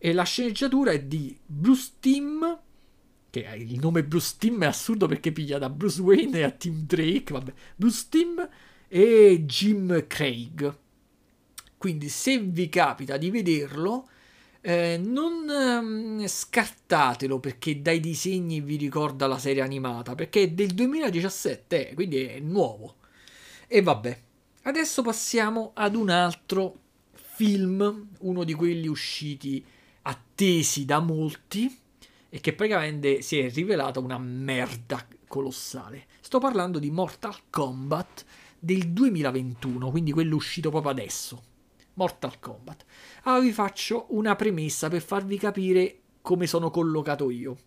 e la sceneggiatura è di Bruce Timm, che il nome Bruce Timm è assurdo perché piglia da Bruce Wayne e a Tim Drake, vabbè, Bruce Timm e Jim Craig. Quindi se vi capita di vederlo, eh, non ehm, scartatelo perché dai disegni vi ricorda la serie animata, perché è del 2017, eh, quindi è nuovo. E vabbè, adesso passiamo ad un altro film, uno di quelli usciti attesi da molti e che praticamente si è rivelata una merda colossale. Sto parlando di Mortal Kombat del 2021, quindi quello uscito proprio adesso. Mortal Kombat. Allora vi faccio una premessa per farvi capire come sono collocato io.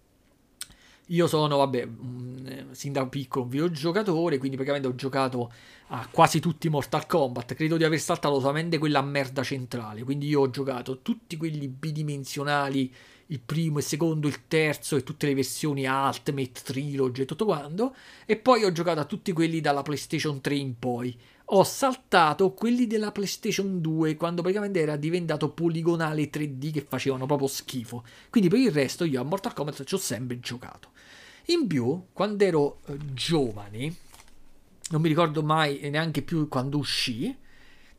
Io sono, vabbè, mm, sin da piccolo un videogiocatore, quindi praticamente ho giocato a quasi tutti Mortal Kombat. Credo di aver saltato solamente quella merda centrale. Quindi io ho giocato tutti quelli bidimensionali il primo, il secondo, il terzo e tutte le versioni Ultimate, Trilogy e tutto quanto, e poi ho giocato a tutti quelli dalla PlayStation 3 in poi. Ho saltato quelli della PlayStation 2 quando praticamente era diventato poligonale 3D che facevano proprio schifo. Quindi per il resto io a Mortal Kombat ci ho sempre giocato. In più, quando ero eh, giovane, non mi ricordo mai neanche più quando uscì,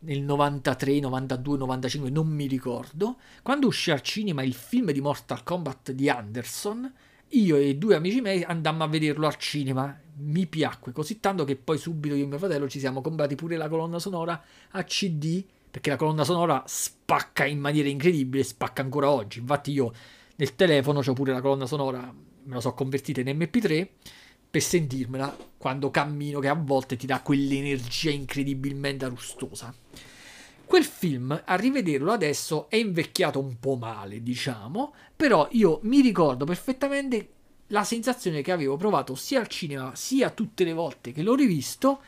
nel 93, 92, 95, non mi ricordo, quando uscì al cinema il film di Mortal Kombat di Anderson, io e due amici miei andammo a vederlo al cinema. Mi piacque così tanto che poi subito io e mio fratello ci siamo comprati pure la colonna sonora a CD, perché la colonna sonora spacca in maniera incredibile, spacca ancora oggi. Infatti io nel telefono ho pure la colonna sonora, me la so convertita in MP3 per sentirmela quando cammino, che a volte ti dà quell'energia incredibilmente rustosa. Quel film, a rivederlo adesso, è invecchiato un po' male, diciamo, però io mi ricordo perfettamente la sensazione che avevo provato sia al cinema sia tutte le volte che l'ho rivisto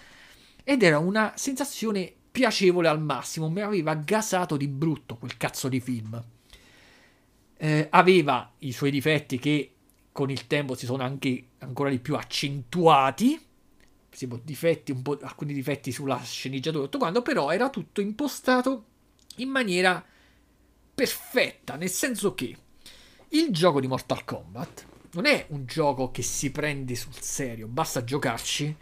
ed era una sensazione piacevole al massimo, mi aveva gasato di brutto quel cazzo di film. Eh, aveva i suoi difetti che con il tempo si sono anche ancora di più accentuati. Difetti, alcuni difetti sulla sceneggiatura, tutto quanto, però era tutto impostato in maniera perfetta, nel senso che il gioco di Mortal Kombat non è un gioco che si prende sul serio, basta giocarci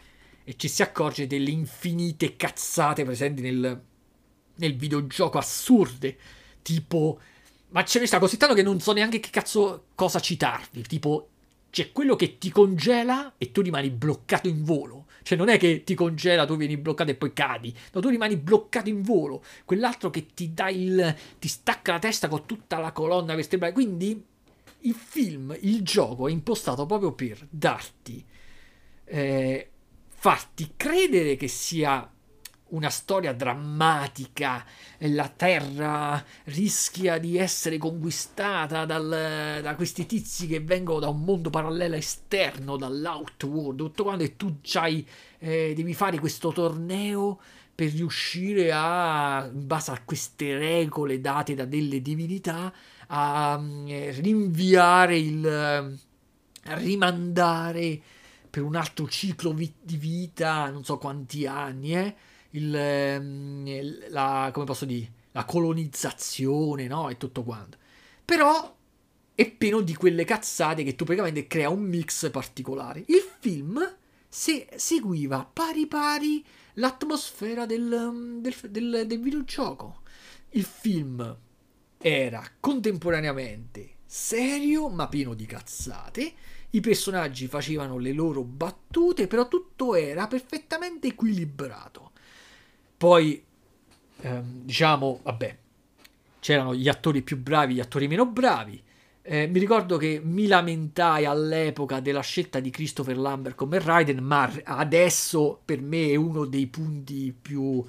e ci si accorge delle infinite cazzate presenti nel, nel videogioco assurde, tipo ma ce ne sta così tanto che non so neanche che cazzo cosa citarvi. Tipo, c'è quello che ti congela e tu rimani bloccato in volo. Cioè, non è che ti congela, tu vieni bloccato e poi cadi. No, tu rimani bloccato in volo. Quell'altro che ti dà il. ti stacca la testa con tutta la colonna vertebrale. Quindi il film, il gioco è impostato proprio per darti. Eh, farti credere che sia una storia drammatica, la terra rischia di essere conquistata dal, da questi tizi che vengono da un mondo parallelo esterno, dall'outworld, tutto quanto, e tu eh, devi fare questo torneo per riuscire a, in base a queste regole date da delle divinità, a eh, rinviare il... a rimandare per un altro ciclo vi- di vita, non so quanti anni, eh? il, ehm, la, come posso dire, la colonizzazione, no? E tutto quanto. Però è pieno di quelle cazzate che tu praticamente crea un mix particolare. Il film se, seguiva pari pari l'atmosfera del, del, del, del videogioco. Il film era contemporaneamente serio ma pieno di cazzate. I personaggi facevano le loro battute, però tutto era perfettamente equilibrato. Poi, ehm, diciamo, vabbè, c'erano gli attori più bravi, gli attori meno bravi. Eh, mi ricordo che mi lamentai all'epoca della scelta di Christopher Lambert come Raiden, ma adesso per me è uno dei punti più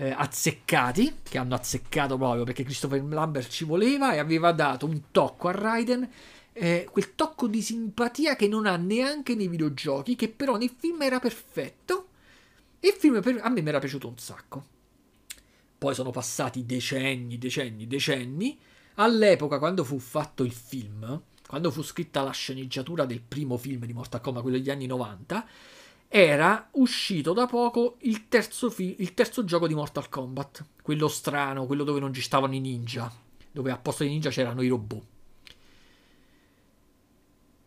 eh, azzeccati, che hanno azzeccato proprio perché Christopher Lambert ci voleva e aveva dato un tocco a Raiden, eh, quel tocco di simpatia che non ha neanche nei videogiochi, che però nel film era perfetto il film per, a me mi era piaciuto un sacco. Poi sono passati decenni, decenni, decenni. All'epoca, quando fu fatto il film, quando fu scritta la sceneggiatura del primo film di Mortal Kombat, quello degli anni 90, era uscito da poco il terzo, fi- il terzo gioco di Mortal Kombat, quello strano, quello dove non ci stavano i ninja, dove a posto dei ninja c'erano i robot.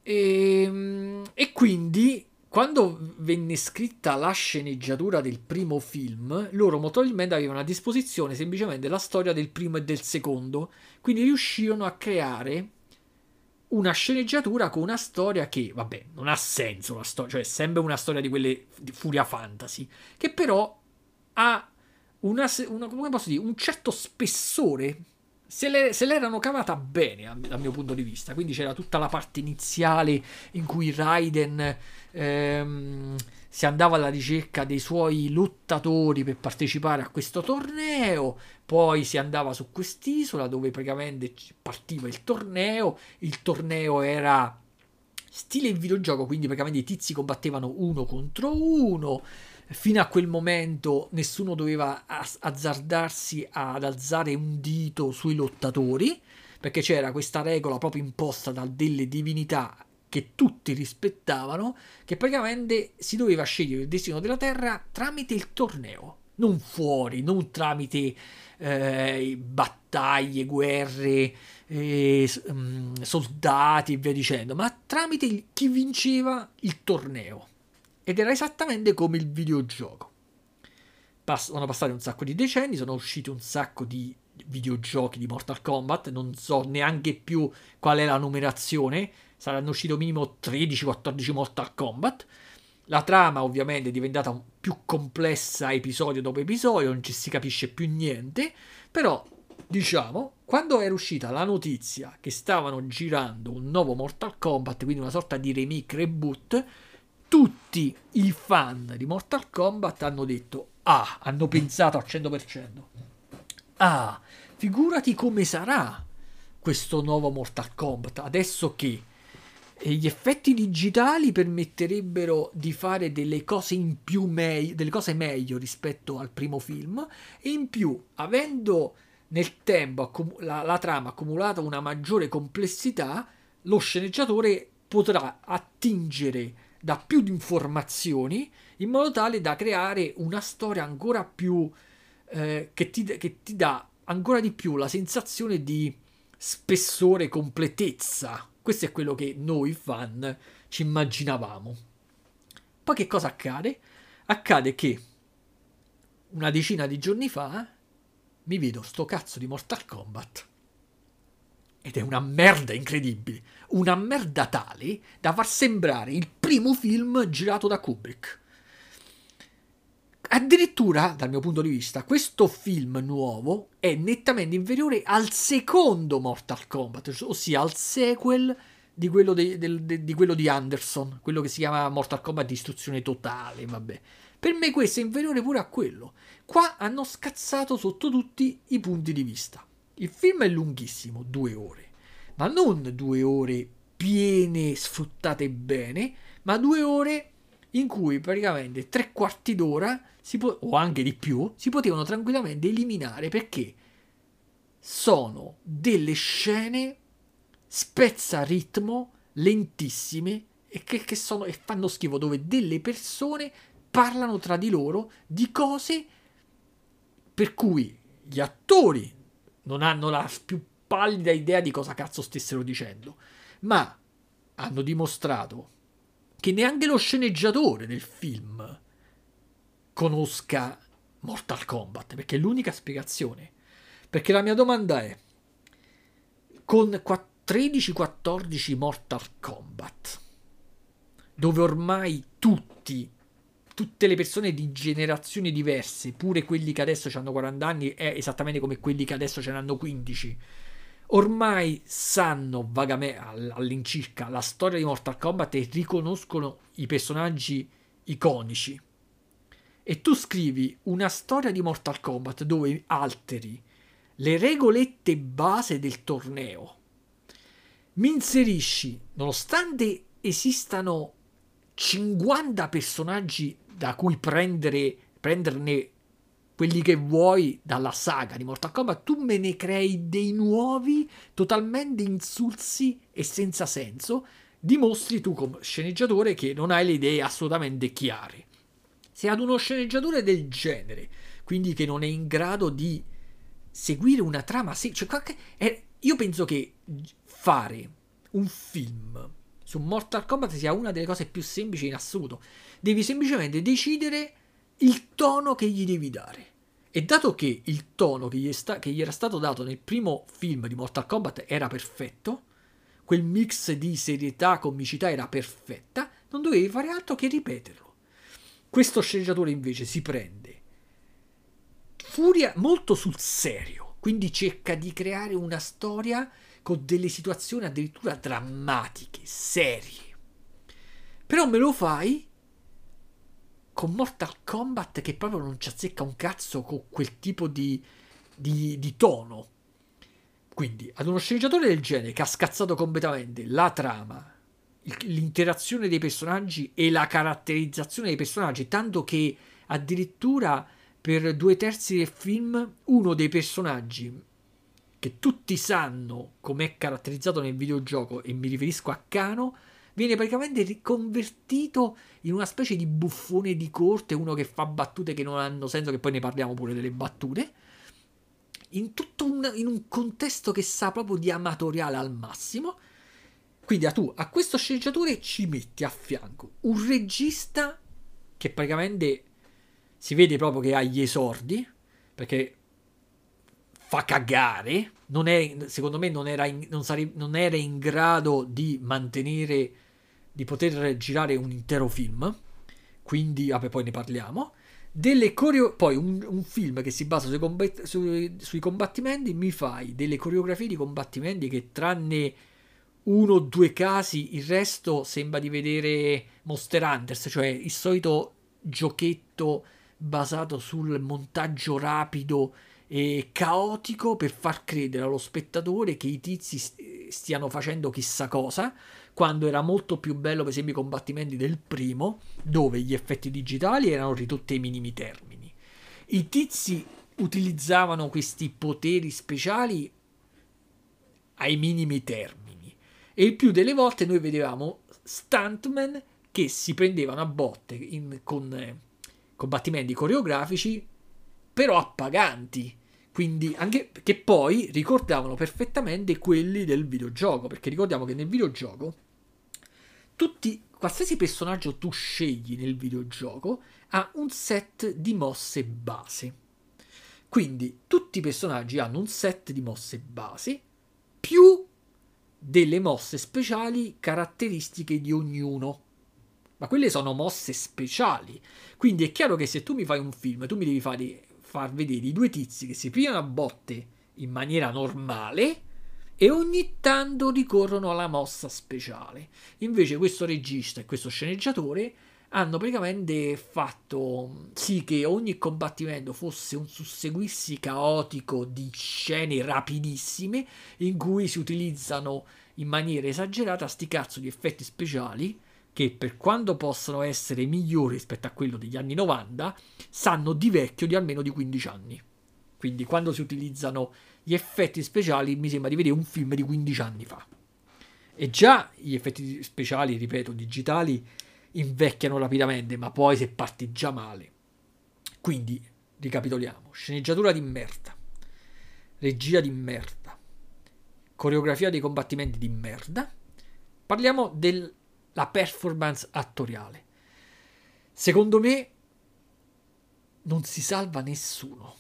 E, ehm, e quindi quando venne scritta la sceneggiatura del primo film, loro molto probabilmente avevano a disposizione semplicemente la storia del primo e del secondo, quindi riuscirono a creare una sceneggiatura con una storia che, vabbè, non ha senso la storia, cioè è sempre una storia di quelle di furia fantasy, che però ha una, una, come posso dire, un certo spessore se, le, se l'erano cavata bene dal mio punto di vista. Quindi c'era tutta la parte iniziale in cui Raiden ehm, si andava alla ricerca dei suoi lottatori per partecipare a questo torneo. Poi si andava su quest'isola dove praticamente partiva il torneo. Il torneo era stile videogioco, quindi praticamente i tizi combattevano uno contro uno fino a quel momento nessuno doveva azzardarsi ad alzare un dito sui lottatori perché c'era questa regola proprio imposta da delle divinità che tutti rispettavano, che praticamente si doveva scegliere il destino della Terra tramite il torneo, non fuori, non tramite eh, battaglie, guerre, eh, soldati e via dicendo, ma tramite chi vinceva il torneo. Ed era esattamente come il videogioco. Pass- sono passati un sacco di decenni, sono usciti un sacco di videogiochi di Mortal Kombat, non so neanche più qual è la numerazione, saranno usciti minimo 13-14 Mortal Kombat. La trama ovviamente è diventata più complessa episodio dopo episodio, non ci si capisce più niente, però diciamo, quando era uscita la notizia che stavano girando un nuovo Mortal Kombat, quindi una sorta di remake reboot, tutti i fan di Mortal Kombat hanno detto Ah, hanno pensato al 100%. Ah, figurati come sarà questo nuovo Mortal Kombat adesso che gli effetti digitali permetterebbero di fare delle cose in più meglio, delle cose meglio rispetto al primo film e in più avendo nel tempo la, la trama accumulata una maggiore complessità lo sceneggiatore potrà attingere da più informazioni in modo tale da creare una storia ancora più eh, che, ti, che ti dà ancora di più la sensazione di spessore, completezza. Questo è quello che noi fan ci immaginavamo. Poi che cosa accade? Accade che una decina di giorni fa mi vedo sto cazzo di Mortal Kombat ed è una merda incredibile. Una merda tale da far sembrare il primo film girato da Kubrick. Addirittura, dal mio punto di vista, questo film nuovo è nettamente inferiore al secondo Mortal Kombat, ossia al sequel di quello, de, de, di, quello di Anderson, quello che si chiama Mortal Kombat Distruzione Totale, vabbè. Per me questo è inferiore pure a quello. Qua hanno scazzato sotto tutti i punti di vista. Il film è lunghissimo, due ore, ma non due ore piene, sfruttate bene, ma due ore in cui praticamente tre quarti d'ora, po- o anche di più, si potevano tranquillamente eliminare perché sono delle scene spezza ritmo lentissime e che, che, sono, e fanno schifo dove delle persone parlano tra di loro di cose per cui gli attori non hanno la più pallida idea di cosa cazzo stessero dicendo, ma hanno dimostrato che neanche lo sceneggiatore del film conosca Mortal Kombat, perché è l'unica spiegazione. Perché la mia domanda è, con 13-14 Mortal Kombat, dove ormai tutti tutte le persone di generazioni diverse, pure quelli che adesso hanno 40 anni, è esattamente come quelli che adesso ce ne hanno 15. Ormai sanno vagamente all'incirca la storia di Mortal Kombat e riconoscono i personaggi iconici. E tu scrivi una storia di Mortal Kombat dove alteri le regolette base del torneo. Mi inserisci, nonostante esistano 50 personaggi da cui prendere, prenderne quelli che vuoi dalla saga di Mortal Kombat, tu me ne crei dei nuovi totalmente insulsi e senza senso. Dimostri tu come sceneggiatore che non hai le idee assolutamente chiare. Se ad uno sceneggiatore del genere, quindi che non è in grado di seguire una trama, se, cioè, è, io penso che fare un film su Mortal Kombat sia una delle cose più semplici in assoluto devi semplicemente decidere il tono che gli devi dare. E dato che il tono che gli, sta, che gli, era stato dato nel primo film di Mortal Kombat era perfetto, quel mix di serietà, comicità era perfetta, non dovevi fare altro che ripeterlo. Questo sceneggiatore invece si prende furia molto sul serio, quindi cerca di creare una storia con delle situazioni addirittura drammatiche, serie. Però me lo fai con Mortal Kombat che proprio non ci azzecca un cazzo con quel tipo di, di, di tono. Quindi, ad uno sceneggiatore del genere che ha scazzato completamente la trama, l'interazione dei personaggi e la caratterizzazione dei personaggi, tanto che addirittura per due terzi del film uno dei personaggi che tutti sanno com'è caratterizzato nel videogioco, e mi riferisco a Kano, viene praticamente riconvertito in una specie di buffone di corte, uno che fa battute che non hanno senso, che poi ne parliamo pure delle battute, in tutto un, in un contesto che sa proprio di amatoriale al massimo. Quindi a tu a questo sceneggiatore ci metti a fianco un regista che praticamente si vede proprio che ha gli esordi, perché fa cagare, non è, secondo me non era, in, non, sare, non era in grado di mantenere, di poter girare un intero film, quindi vabbè poi ne parliamo. Delle coreo- poi un, un, film che si basa sui, combat- sui, sui combattimenti mi fai delle coreografie di combattimenti che tranne uno o due casi, il resto sembra di vedere Monster Hunters, cioè il solito giochetto basato sul montaggio rapido e caotico per far credere allo spettatore che i tizi stiano facendo chissà cosa, quando era molto più bello per esempio i combattimenti del primo, dove gli effetti digitali erano ridotti ai minimi termini. I tizi utilizzavano questi poteri speciali ai minimi termini e il più delle volte noi vedevamo stuntman che si prendevano a botte in, con eh, combattimenti coreografici, però appaganti. Quindi anche che poi ricordavano perfettamente quelli del videogioco. Perché ricordiamo che nel videogioco tutti, qualsiasi personaggio tu scegli nel videogioco ha un set di mosse base. Quindi tutti i personaggi hanno un set di mosse base più delle mosse speciali caratteristiche di ognuno. Ma quelle sono mosse speciali. Quindi è chiaro che se tu mi fai un film, tu mi devi fare, far vedere i due tizi che si pigliano a botte in maniera normale e ogni tanto ricorrono alla mossa speciale. Invece questo regista e questo sceneggiatore hanno praticamente fatto sì che ogni combattimento fosse un susseguirsi caotico di scene rapidissime in cui si utilizzano in maniera esagerata sti cazzo di effetti speciali che per quanto possano essere migliori rispetto a quello degli anni 90 sanno di vecchio di almeno di 15 anni. Quindi quando si utilizzano gli effetti speciali mi sembra di vedere un film di 15 anni fa. E già gli effetti speciali, ripeto, digitali invecchiano rapidamente, ma poi se parti già male. Quindi, ricapitoliamo, sceneggiatura di merda, regia di merda, coreografia dei combattimenti di merda. Parliamo della performance attoriale. Secondo me non si salva nessuno.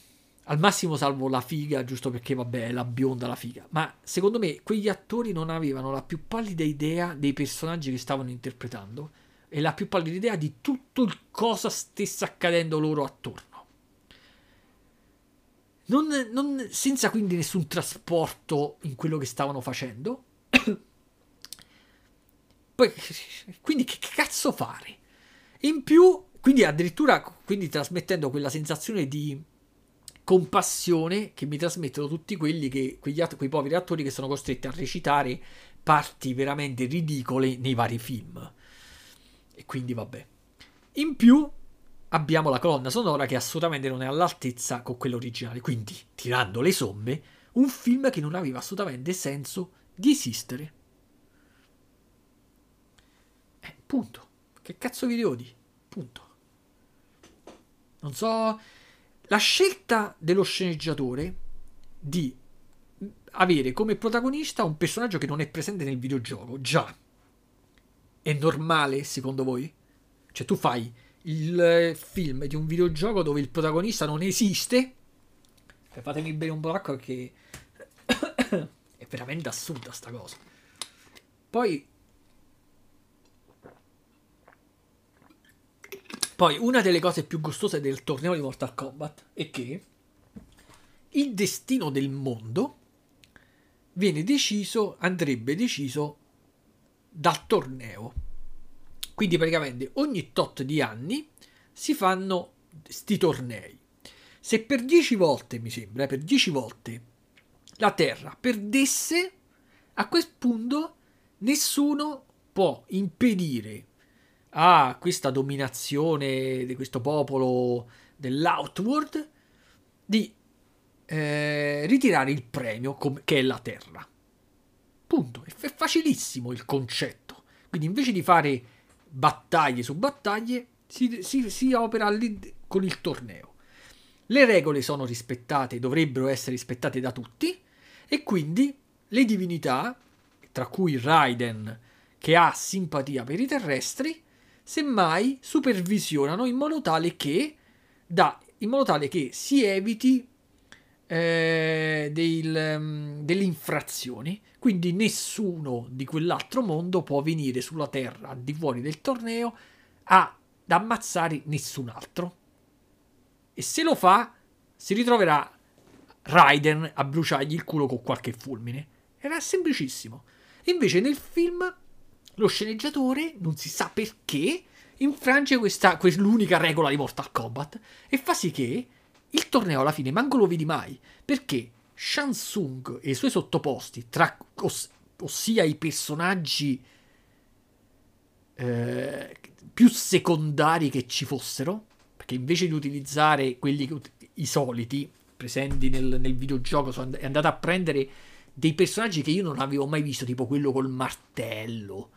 Al massimo salvo la figa, giusto perché vabbè, è la bionda la figa. Ma secondo me quegli attori non avevano la più pallida idea dei personaggi che stavano interpretando e la più pallida idea di tutto il cosa stesse accadendo loro attorno. Non, non, senza quindi nessun trasporto in quello che stavano facendo. Poi, quindi che cazzo fare? In più, quindi addirittura quindi trasmettendo quella sensazione di compassione che mi trasmettono tutti quelli che, quegli, quei poveri attori che sono costretti a recitare parti veramente ridicole nei vari film. E quindi vabbè. In più abbiamo la colonna sonora che assolutamente non è all'altezza con quella originale. Quindi, tirando le somme, un film che non aveva assolutamente senso di esistere. Eh, punto. Che cazzo vi devo dire? Punto. Non so. La scelta dello sceneggiatore di avere come protagonista un personaggio che non è presente nel videogioco, già è normale secondo voi? Cioè tu fai il film di un videogioco dove il protagonista non esiste? Cioè, fatemi bere un d'acqua che è veramente assurda sta cosa. Poi Poi una delle cose più gustose del torneo di Mortal Kombat è che il destino del mondo viene deciso, andrebbe deciso dal torneo. Quindi praticamente ogni tot di anni si fanno sti tornei. Se per 10 volte, mi sembra, per 10 volte la Terra perdesse, a quel punto nessuno può impedire a questa dominazione di questo popolo dell'Outworld di eh, ritirare il premio com- che è la terra. Punto. È facilissimo il concetto. Quindi invece di fare battaglie su battaglie, si, si, si opera lì con il torneo. Le regole sono rispettate, dovrebbero essere rispettate da tutti, e quindi le divinità, tra cui Raiden, che ha simpatia per i terrestri, semmai supervisionano in modo tale che, da, in modo tale che si eviti eh, del, um, delle infrazioni. Quindi nessuno di quell'altro mondo può venire sulla Terra al di fuori del torneo ad ammazzare nessun altro. E se lo fa, si ritroverà Raiden a bruciargli il culo con qualche fulmine. Era semplicissimo. Invece nel film lo sceneggiatore, non si sa perché, infrange questa l'unica regola di Mortal Kombat e fa sì che il torneo alla fine manco lo vedi mai, perché Shansung e i suoi sottoposti, tra, oss, ossia i personaggi eh, più secondari che ci fossero, perché invece di utilizzare quelli i soliti presenti nel, nel videogioco, è andato a prendere dei personaggi che io non avevo mai visto, tipo quello col martello,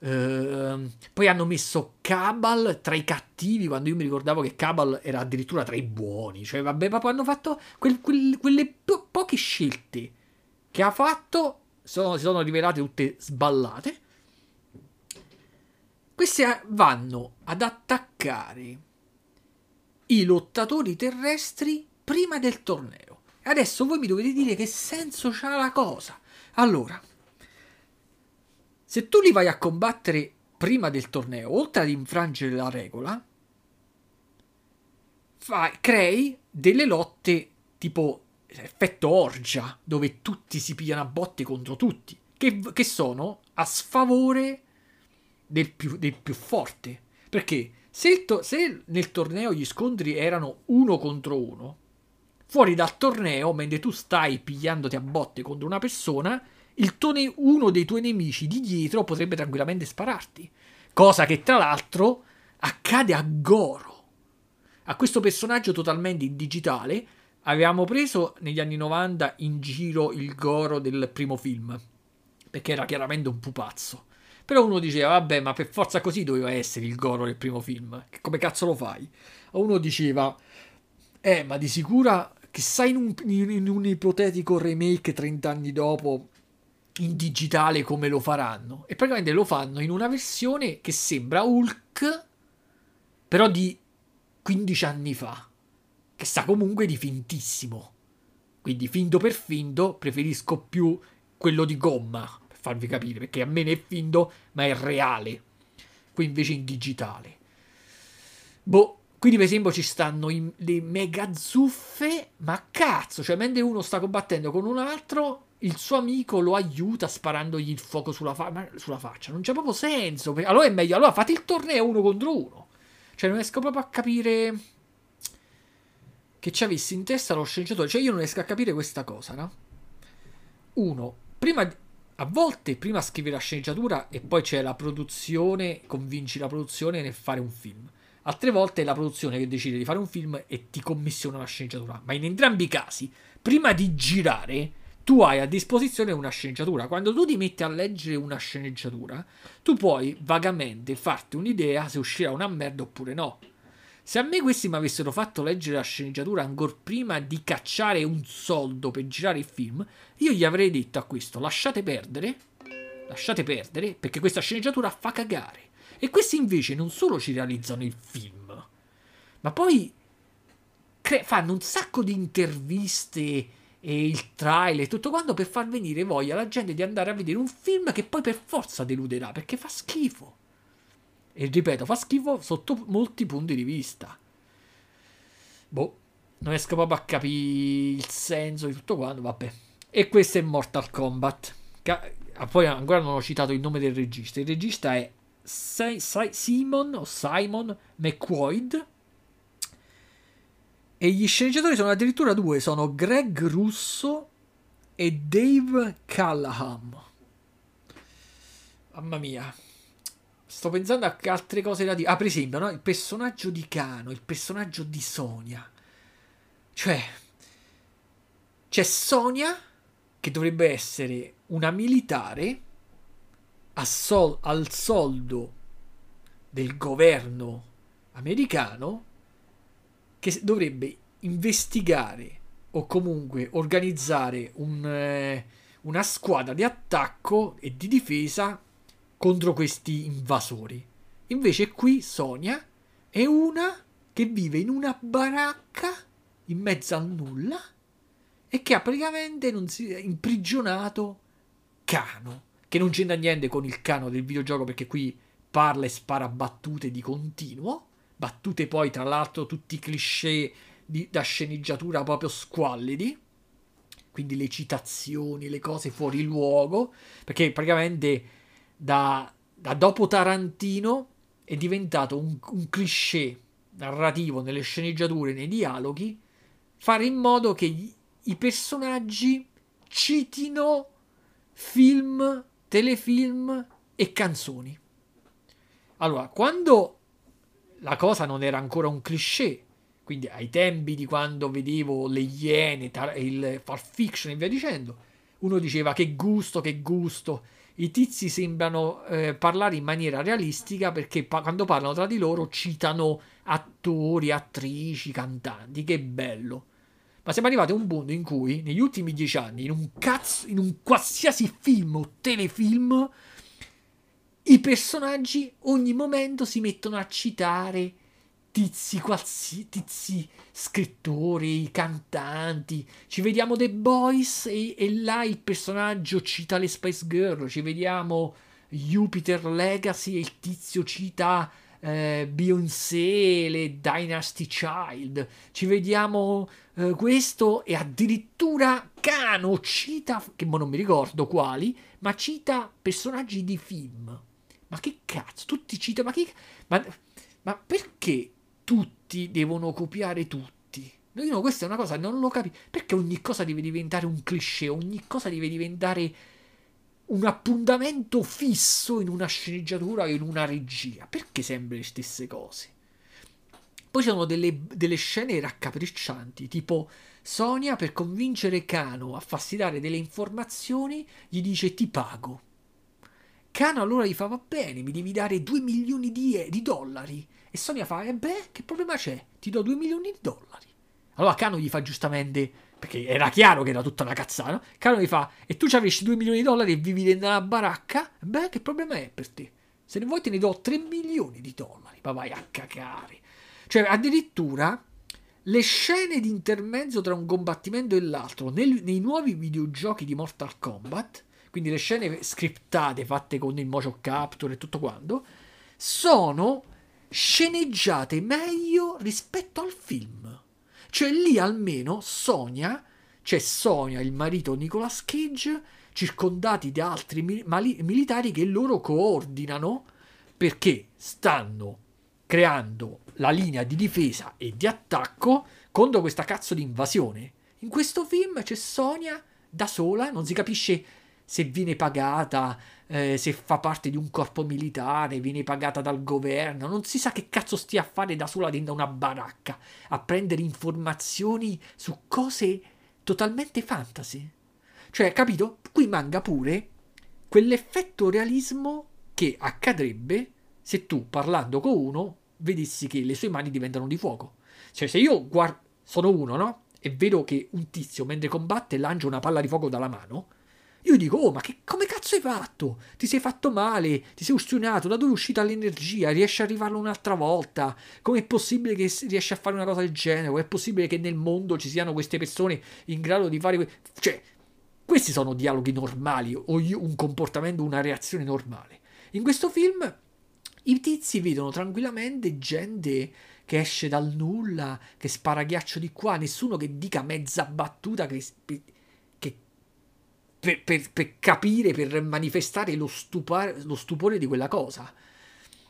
Uh, poi hanno messo Cabal tra i cattivi quando io mi ricordavo che Cabal era addirittura tra i buoni. Cioè, vabbè, proprio hanno fatto quel, quel, quelle po- poche scelte che ha fatto sono, si sono rivelate tutte sballate. Queste vanno ad attaccare i lottatori terrestri prima del torneo. Adesso voi mi dovete dire che senso c'ha la cosa. Allora, se tu li vai a combattere prima del torneo, oltre ad infrangere la regola, fai, crei delle lotte tipo effetto orgia, dove tutti si pigliano a botte contro tutti, che, che sono a sfavore del più, del più forte. Perché se, to- se nel torneo gli scontri erano uno contro uno, fuori dal torneo, mentre tu stai pigliandoti a botte contro una persona, ne- uno dei tuoi nemici di dietro potrebbe tranquillamente spararti. Cosa che tra l'altro accade a Goro. A questo personaggio totalmente digitale avevamo preso negli anni 90 in giro il Goro del primo film, perché era chiaramente un pupazzo. Però uno diceva, vabbè, ma per forza così doveva essere il Goro del primo film. Come cazzo lo fai? Uno diceva, eh, ma di sicura, chissà in un, in un ipotetico remake 30 anni dopo in digitale come lo faranno. E praticamente lo fanno in una versione che sembra Hulk, però di 15 anni fa. Che sa comunque di fintissimo. Quindi finto per finto preferisco più quello di gomma, per farvi capire, perché a me ne è finto, ma è reale. Qui invece in digitale. Boh, quindi per esempio ci stanno i, le mega zuffe, ma cazzo, cioè mentre uno sta combattendo con un altro, il suo amico lo aiuta sparandogli il fuoco sulla, fa- sulla faccia. Non c'è proprio senso. Allora è meglio. Allora fate il torneo uno contro uno. Cioè, non riesco proprio a capire che ci avessi in testa lo sceneggiatore. Cioè, io non riesco a capire questa cosa, no? Uno, prima a volte prima scrivi la sceneggiatura e poi c'è la produzione, convinci la produzione nel fare un film. Altre volte è la produzione che decide di fare un film e ti commissiona la sceneggiatura. Ma in entrambi i casi, prima di girare, tu hai a disposizione una sceneggiatura. Quando tu ti metti a leggere una sceneggiatura, tu puoi vagamente farti un'idea se uscirà una merda oppure no. Se a me questi mi avessero fatto leggere la sceneggiatura ancora prima di cacciare un soldo per girare il film, io gli avrei detto a questo: lasciate perdere, lasciate perdere, perché questa sceneggiatura fa cagare. E questi invece non solo ci realizzano il film, ma poi cre- fanno un sacco di interviste e il trailer e tutto quanto per far venire voglia alla gente di andare a vedere un film che poi per forza deluderà perché fa schifo. E ripeto, fa schifo sotto molti punti di vista. Boh, non riesco proprio a capire il senso di tutto quanto, vabbè. E questo è Mortal Kombat. Ah, poi ancora non ho citato il nome del regista. Il regista è Simon o Simon McQuoid e gli sceneggiatori sono addirittura due, sono Greg Russo e Dave Callahan. Mamma mia. Sto pensando a altre cose da dire. Ah, per esempio, no? il personaggio di Kano, il personaggio di Sonia. Cioè, c'è Sonia che dovrebbe essere una militare sol- al soldo del governo americano che dovrebbe investigare o comunque organizzare un, eh, una squadra di attacco e di difesa contro questi invasori. Invece qui Sonia è una che vive in una baracca in mezzo al nulla e che ha praticamente si, imprigionato Cano, che non c'entra niente con il Cano del videogioco perché qui parla e spara battute di continuo, battute poi tra l'altro tutti cliché di, da sceneggiatura proprio squallidi, quindi le citazioni, le cose fuori luogo, perché praticamente da, da dopo Tarantino è diventato un, un cliché narrativo nelle sceneggiature, nei dialoghi, fare in modo che gli, i personaggi citino film, telefilm e canzoni. Allora, quando la cosa non era ancora un cliché, quindi ai tempi di quando vedevo le Iene, il Far Fiction e via dicendo, uno diceva che gusto, che gusto. I tizi sembrano eh, parlare in maniera realistica perché pa- quando parlano tra di loro citano attori, attrici, cantanti. Che bello. Ma siamo arrivati a un punto in cui negli ultimi dieci anni, in un cazzo, in un qualsiasi film o telefilm, i personaggi ogni momento si mettono a citare tizi, qualsi, tizi scrittori, cantanti. Ci vediamo The Boys e, e, là il personaggio cita le Spice Girl. Ci vediamo Jupiter Legacy e il tizio cita eh, Beyoncé, le Dynasty Child, ci vediamo eh, questo e addirittura Cano cita, che non mi ricordo quali, ma cita personaggi di film. Ma che cazzo, tutti citano, ma che... Ma, ma perché tutti devono copiare tutti? No, questa è una cosa, non lo capisco. Perché ogni cosa deve diventare un cliché, ogni cosa deve diventare un appuntamento fisso in una sceneggiatura in una regia. Perché sempre le stesse cose? Poi ci sono delle, delle, scene raccapriccianti, tipo Sonia per convincere Kano a farsi dare delle informazioni gli dice ti pago. Kano allora gli fa va bene, mi devi dare 2 milioni di, di dollari. E Sonia fa, e eh beh, che problema c'è? Ti do 2 milioni di dollari. Allora Kano gli fa giustamente perché era chiaro che era tutta una cazzata, no? Caro mi fa, e tu ci avresti 2 milioni di dollari e vivi dentro una baracca? Beh, che problema è per te? Se ne vuoi te ne do 3 milioni di dollari, ma vai a cacare. Cioè, addirittura le scene di intermezzo tra un combattimento e l'altro nel, nei nuovi videogiochi di Mortal Kombat, quindi le scene scriptate fatte con il motion capture e tutto quanto, sono sceneggiate meglio rispetto al film. Cioè lì almeno Sonia, c'è Sonia, il marito Nicolas Cage, circondati da altri mili- militari che loro coordinano perché stanno creando la linea di difesa e di attacco contro questa cazzo di invasione. In questo film c'è Sonia da sola, non si capisce se viene pagata, eh, se fa parte di un corpo militare, viene pagata dal governo, non si sa che cazzo stia a fare da sola dentro una baracca, a prendere informazioni su cose totalmente fantasy. Cioè, capito? Qui manca pure quell'effetto realismo che accadrebbe se tu, parlando con uno, vedessi che le sue mani diventano di fuoco. Cioè, se io guardo, sono uno, no? E vedo che un tizio mentre combatte lancia una palla di fuoco dalla mano, io dico, oh, ma che, come cazzo hai fatto? Ti sei fatto male, ti sei ustionato, da dove è uscita l'energia? Riesci a arrivarlo un'altra volta? Com'è possibile che riesci a fare una cosa del genere? O è possibile che nel mondo ci siano queste persone in grado di fare... Que- cioè, questi sono dialoghi normali o un comportamento, una reazione normale. In questo film i tizi vedono tranquillamente gente che esce dal nulla, che spara ghiaccio di qua, nessuno che dica mezza battuta che per, per, per capire, per manifestare lo, stupare, lo, stupore di quella cosa.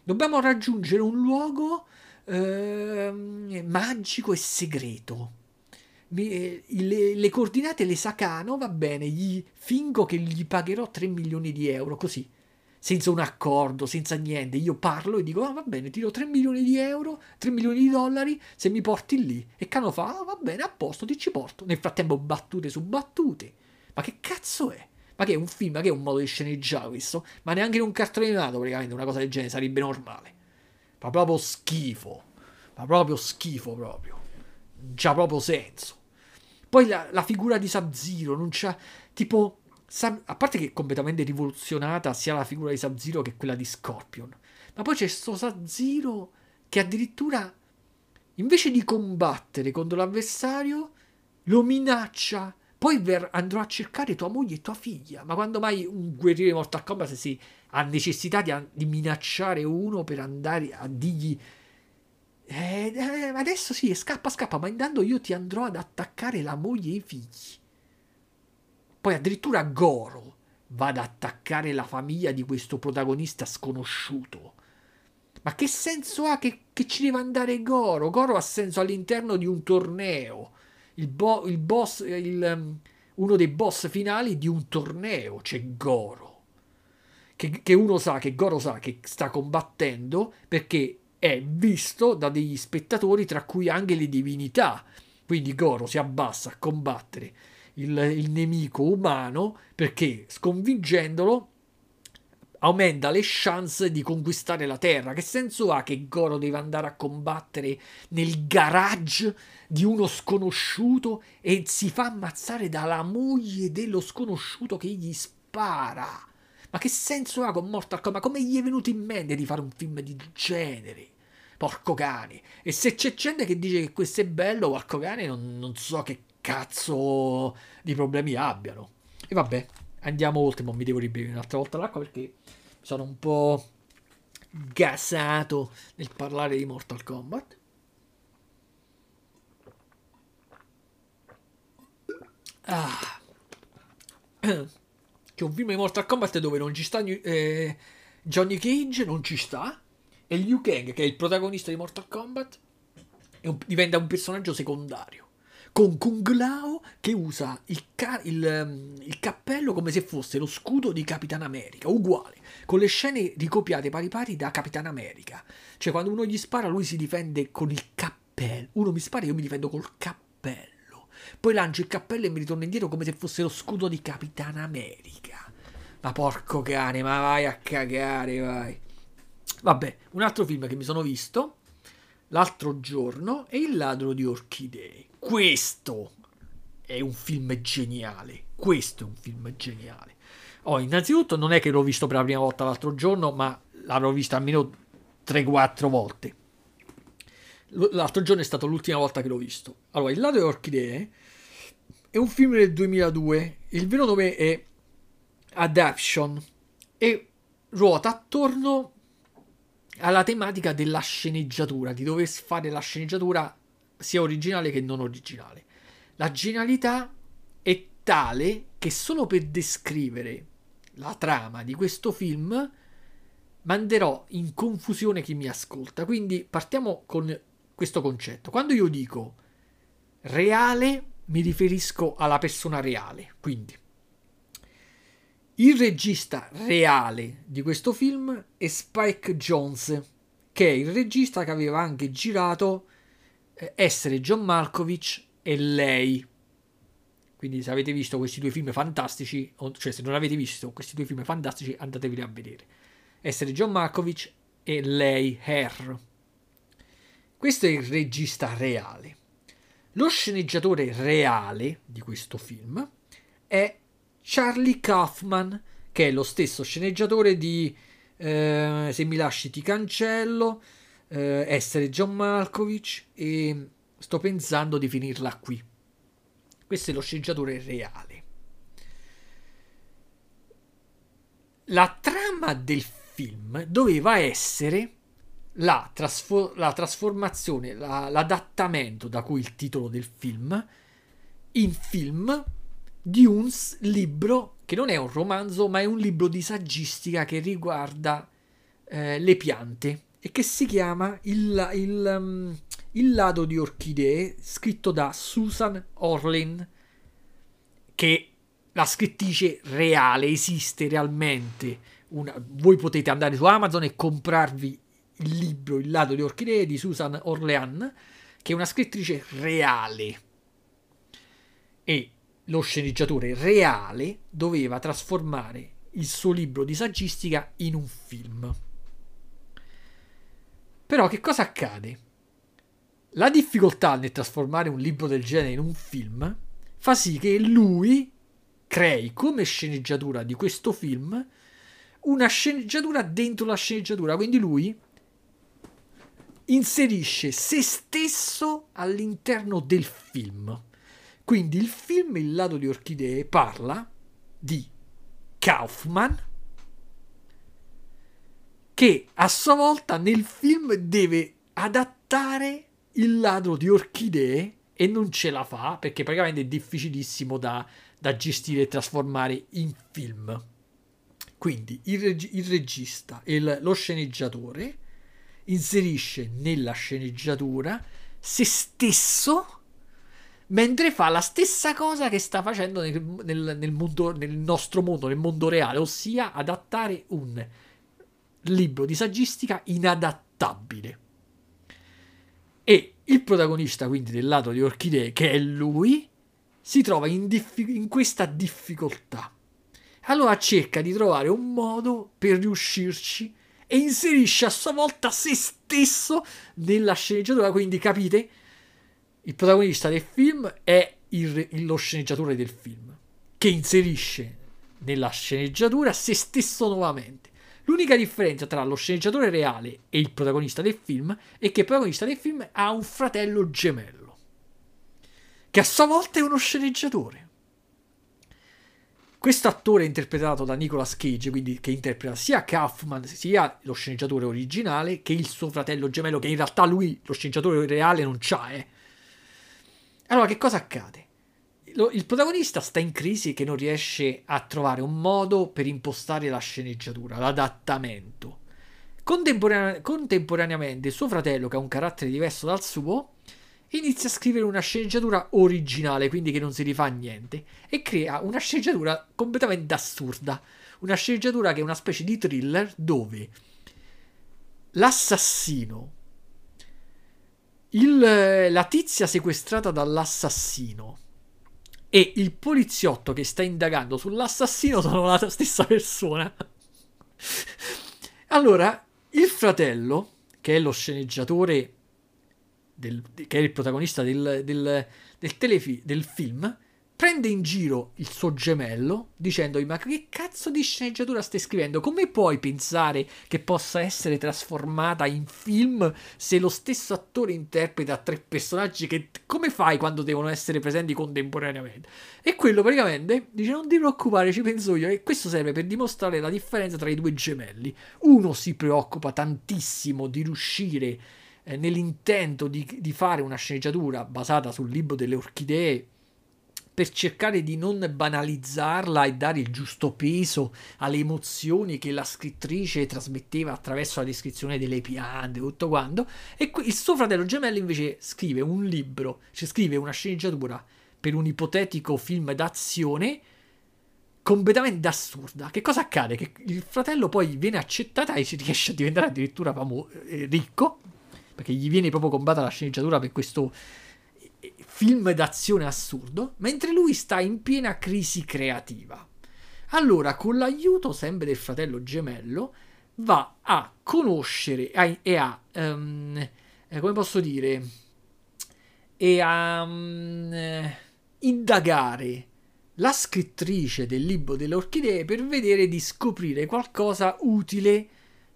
Dobbiamo raggiungere un luogo eh, magico e segreto. Mi, le, le, coordinate le sa Cano, va bene, gli fingo che gli pagherò 3 milioni di euro, così. senza un accordo, senza niente. Io parlo e dico: ah, va bene, tiro 3 milioni di euro, 3 milioni di dollari se mi porti lì. E Cano fa: ah, va bene, a posto, ti ci porto. Nel frattempo, battute su battute. Ma che cazzo è? Ma che è un film? Ma che è un modo di sceneggiare questo? Ma neanche in un cartone animato, praticamente, una cosa del genere sarebbe normale. Fa proprio schifo. Fa proprio schifo, proprio. Già proprio senso. Poi la, la figura di Sub-Zero non c'ha. Tipo a parte che è completamente rivoluzionata sia la figura di Sub-Zero che quella di Scorpion. Ma poi c'è sto Sub-Zero che addirittura invece di combattere contro l'avversario lo minaccia. Poi ver- andrò a cercare tua moglie e tua figlia. Ma quando mai un guerriero di Mortal Kombat si ha necessità di, di minacciare uno per andare a dirgli eh, eh, adesso sì, scappa, scappa, ma intanto io ti andrò ad attaccare la moglie e i figli. Poi addirittura Goro va ad attaccare la famiglia di questo protagonista sconosciuto. Ma che senso ha che, che ci deve andare Goro? Goro ha senso all'interno di un torneo. Il, bo- il boss, il, um, uno dei boss finali di un torneo c'è Goro. Che, che uno sa, che Goro sa che sta combattendo perché è visto da degli spettatori, tra cui anche le divinità. Quindi Goro si abbassa a combattere il, il nemico umano perché sconfiggendolo aumenta le chance di conquistare la Terra. Che senso ha che Goro deve andare a combattere nel garage di uno sconosciuto e si fa ammazzare dalla moglie dello sconosciuto che gli spara? Ma che senso ha con Mortal Kombat? Come gli è venuto in mente di fare un film di genere? Porco cane. E se c'è gente che dice che questo è bello, porco cane, non, non so che cazzo di problemi abbiano. E vabbè, andiamo oltre, ma mi devo ribere un'altra volta l'acqua perché sono un po' gasato nel parlare di Mortal Kombat. Ah. C'è un film di Mortal Kombat dove non ci sta eh, Johnny Cage, non ci sta, e Liu Kang, che è il protagonista di Mortal Kombat, un, diventa un personaggio secondario con Kung Lao che usa il, ca- il, um, il, cappello come se fosse lo scudo di Capitan America, uguale, con le scene ricopiate pari pari da Capitan America. Cioè quando uno gli spara lui si difende con il cappello, uno mi spara e io mi difendo col cappello. Poi lancio il cappello e mi ritorno indietro come se fosse lo scudo di Capitan America. Ma porco cane, ma vai a cagare, vai. Vabbè, un altro film che mi sono visto l'altro giorno è Il ladro di orchidee questo è un film geniale. Questo è un film geniale. Oh, innanzitutto non è che l'ho visto per la prima volta l'altro giorno, ma l'avrò visto almeno 3-4 volte. L'altro giorno è stata l'ultima volta che l'ho visto. Allora, Il lato delle orchidee è un film del 2002. Il vero nome è Adaption e ruota attorno alla tematica della sceneggiatura, di dover fare la sceneggiatura sia originale che non originale. La genialità è tale che solo per descrivere la trama di questo film manderò in confusione chi mi ascolta. Quindi partiamo con questo concetto. Quando io dico reale, mi riferisco alla persona reale. Quindi il regista reale di questo film è Spike Jones, che è il regista che aveva anche girato eh, essere John Malkovich e lei. Quindi se avete visto questi due film fantastici, cioè se non avete visto questi due film fantastici, andatevi a vedere. Essere John Malkovich e lei, Her. Questo è il regista reale. Lo sceneggiatore reale di questo film è Charlie Kaufman, che è lo stesso sceneggiatore di eh, Se mi lasci ti cancello, eh, essere John Malkovich e sto pensando di finirla qui. Questo è lo sceneggiatore reale. La trama del film doveva essere la, trasfo- la trasformazione, la, l'adattamento, da cui il titolo del film, in film di un libro che non è un romanzo, ma è un libro di saggistica che riguarda eh, le piante e che si chiama Il, il, um, il lato di orchidee, scritto da Susan Orlin, che la scrittrice reale esiste realmente, una, voi potete andare su Amazon e comprarvi il libro Il lato di orchidee di Susan Orlean, che è una scrittrice reale. E lo sceneggiatore reale doveva trasformare il suo libro di saggistica in un film. Però che cosa accade? La difficoltà nel trasformare un libro del genere in un film fa sì che lui crei come sceneggiatura di questo film una sceneggiatura dentro la sceneggiatura, quindi lui inserisce se stesso all'interno del film. Quindi il film Il lato di orchidee parla di Kaufman che a sua volta nel film deve adattare il ladro di orchidee e non ce la fa perché praticamente è difficilissimo da, da gestire e trasformare in film. Quindi il, reg- il regista e lo sceneggiatore inserisce nella sceneggiatura se stesso mentre fa la stessa cosa che sta facendo nel, nel, nel, mondo, nel nostro mondo, nel mondo reale, ossia adattare un libro di saggistica inadattabile. E il protagonista, quindi del lato di Orchidee, che è lui, si trova in, diffi- in questa difficoltà. Allora cerca di trovare un modo per riuscirci e inserisce a sua volta se stesso nella sceneggiatura. Quindi capite, il protagonista del film è il, lo sceneggiatore del film, che inserisce nella sceneggiatura se stesso nuovamente. L'unica differenza tra lo sceneggiatore reale e il protagonista del film è che il protagonista del film ha un fratello gemello, che a sua volta è uno sceneggiatore. Questo attore interpretato da Nicolas Cage, quindi che interpreta sia Kaufman sia lo sceneggiatore originale che il suo fratello gemello, che in realtà lui lo sceneggiatore reale non c'ha, eh. Allora, che cosa accade? Il protagonista sta in crisi che non riesce a trovare un modo per impostare la sceneggiatura, l'adattamento. Contemporane- contemporaneamente suo fratello, che ha un carattere diverso dal suo, inizia a scrivere una sceneggiatura originale, quindi che non si rifà a niente, e crea una sceneggiatura completamente assurda. Una sceneggiatura che è una specie di thriller dove l'assassino, il, la tizia sequestrata dall'assassino e il poliziotto che sta indagando sull'assassino sono la stessa persona. allora, il fratello, che è lo sceneggiatore del, che è il protagonista del, del, del, telefi- del film, prende in giro il suo gemello dicendogli ma che cazzo di sceneggiatura stai scrivendo? Come puoi pensare che possa essere trasformata in film se lo stesso attore interpreta tre personaggi che come fai quando devono essere presenti contemporaneamente? E quello praticamente dice non ti preoccupare ci penso io e questo serve per dimostrare la differenza tra i due gemelli. Uno si preoccupa tantissimo di riuscire eh, nell'intento di, di fare una sceneggiatura basata sul libro delle orchidee per cercare di non banalizzarla e dare il giusto peso alle emozioni che la scrittrice trasmetteva attraverso la descrizione delle piante, tutto quanto. E il suo fratello gemello invece scrive un libro, cioè scrive una sceneggiatura per un ipotetico film d'azione completamente assurda. Che cosa accade? Che il fratello poi viene accettato e riesce a diventare addirittura famo- eh, ricco, perché gli viene proprio comprata la sceneggiatura per questo film d'azione assurdo, mentre lui sta in piena crisi creativa. Allora, con l'aiuto sempre del fratello gemello, va a conoscere e a, um, come posso dire, e a um, indagare la scrittrice del libro delle orchidee per vedere di scoprire qualcosa utile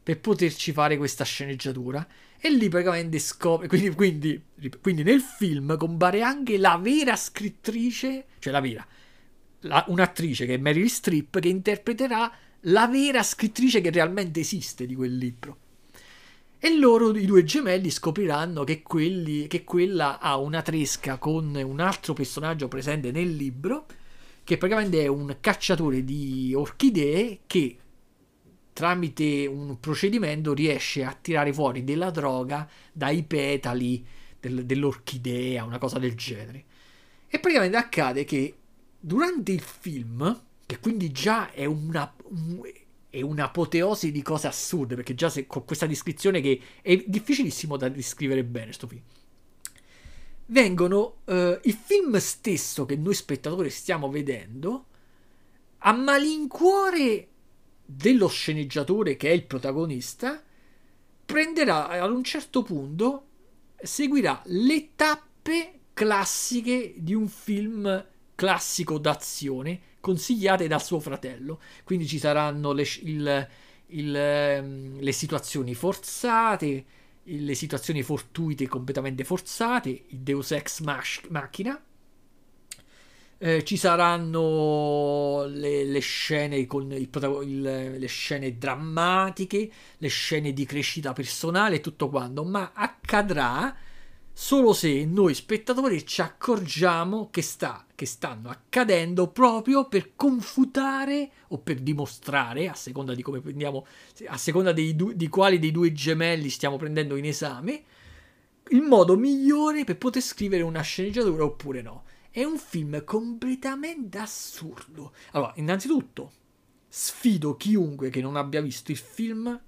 per poterci fare questa sceneggiatura e lì praticamente scopre. Quindi, quindi, quindi, nel film compare anche la vera scrittrice, cioè la vera, la, un'attrice che è Meryl Streep, che interpreterà la vera scrittrice che realmente esiste di quel libro. E loro, i due gemelli, scopriranno che, quelli, che quella ha una tresca con un altro personaggio presente nel libro, che praticamente è un cacciatore di orchidee che tramite un procedimento riesce a tirare fuori della droga dai petali del, dell'orchidea, una cosa del genere. E praticamente accade che durante il film, che quindi già è una, un, è un'apoteosi di cose assurde, perché già se, con questa descrizione che è difficilissimo da descrivere bene sto film. Vengono eh, il film stesso che noi spettatori stiamo vedendo a malincuore dello sceneggiatore che è il protagonista prenderà ad un certo punto seguirà le tappe classiche di un film classico d'azione consigliate dal suo fratello. Quindi ci saranno le, il, il, ehm, le situazioni forzate, le situazioni fortuite completamente forzate, il Deus Ex Machina. Eh, ci saranno le, le scene con il, il, le scene drammatiche, le scene di crescita personale e tutto quanto, ma accadrà solo se noi spettatori ci accorgiamo che, sta, che stanno accadendo proprio per confutare o per dimostrare, a seconda di come prendiamo, a seconda du- di quali dei due gemelli stiamo prendendo in esame, il modo migliore per poter scrivere una sceneggiatura oppure no. È un film completamente assurdo. Allora, innanzitutto, sfido chiunque che non abbia visto il film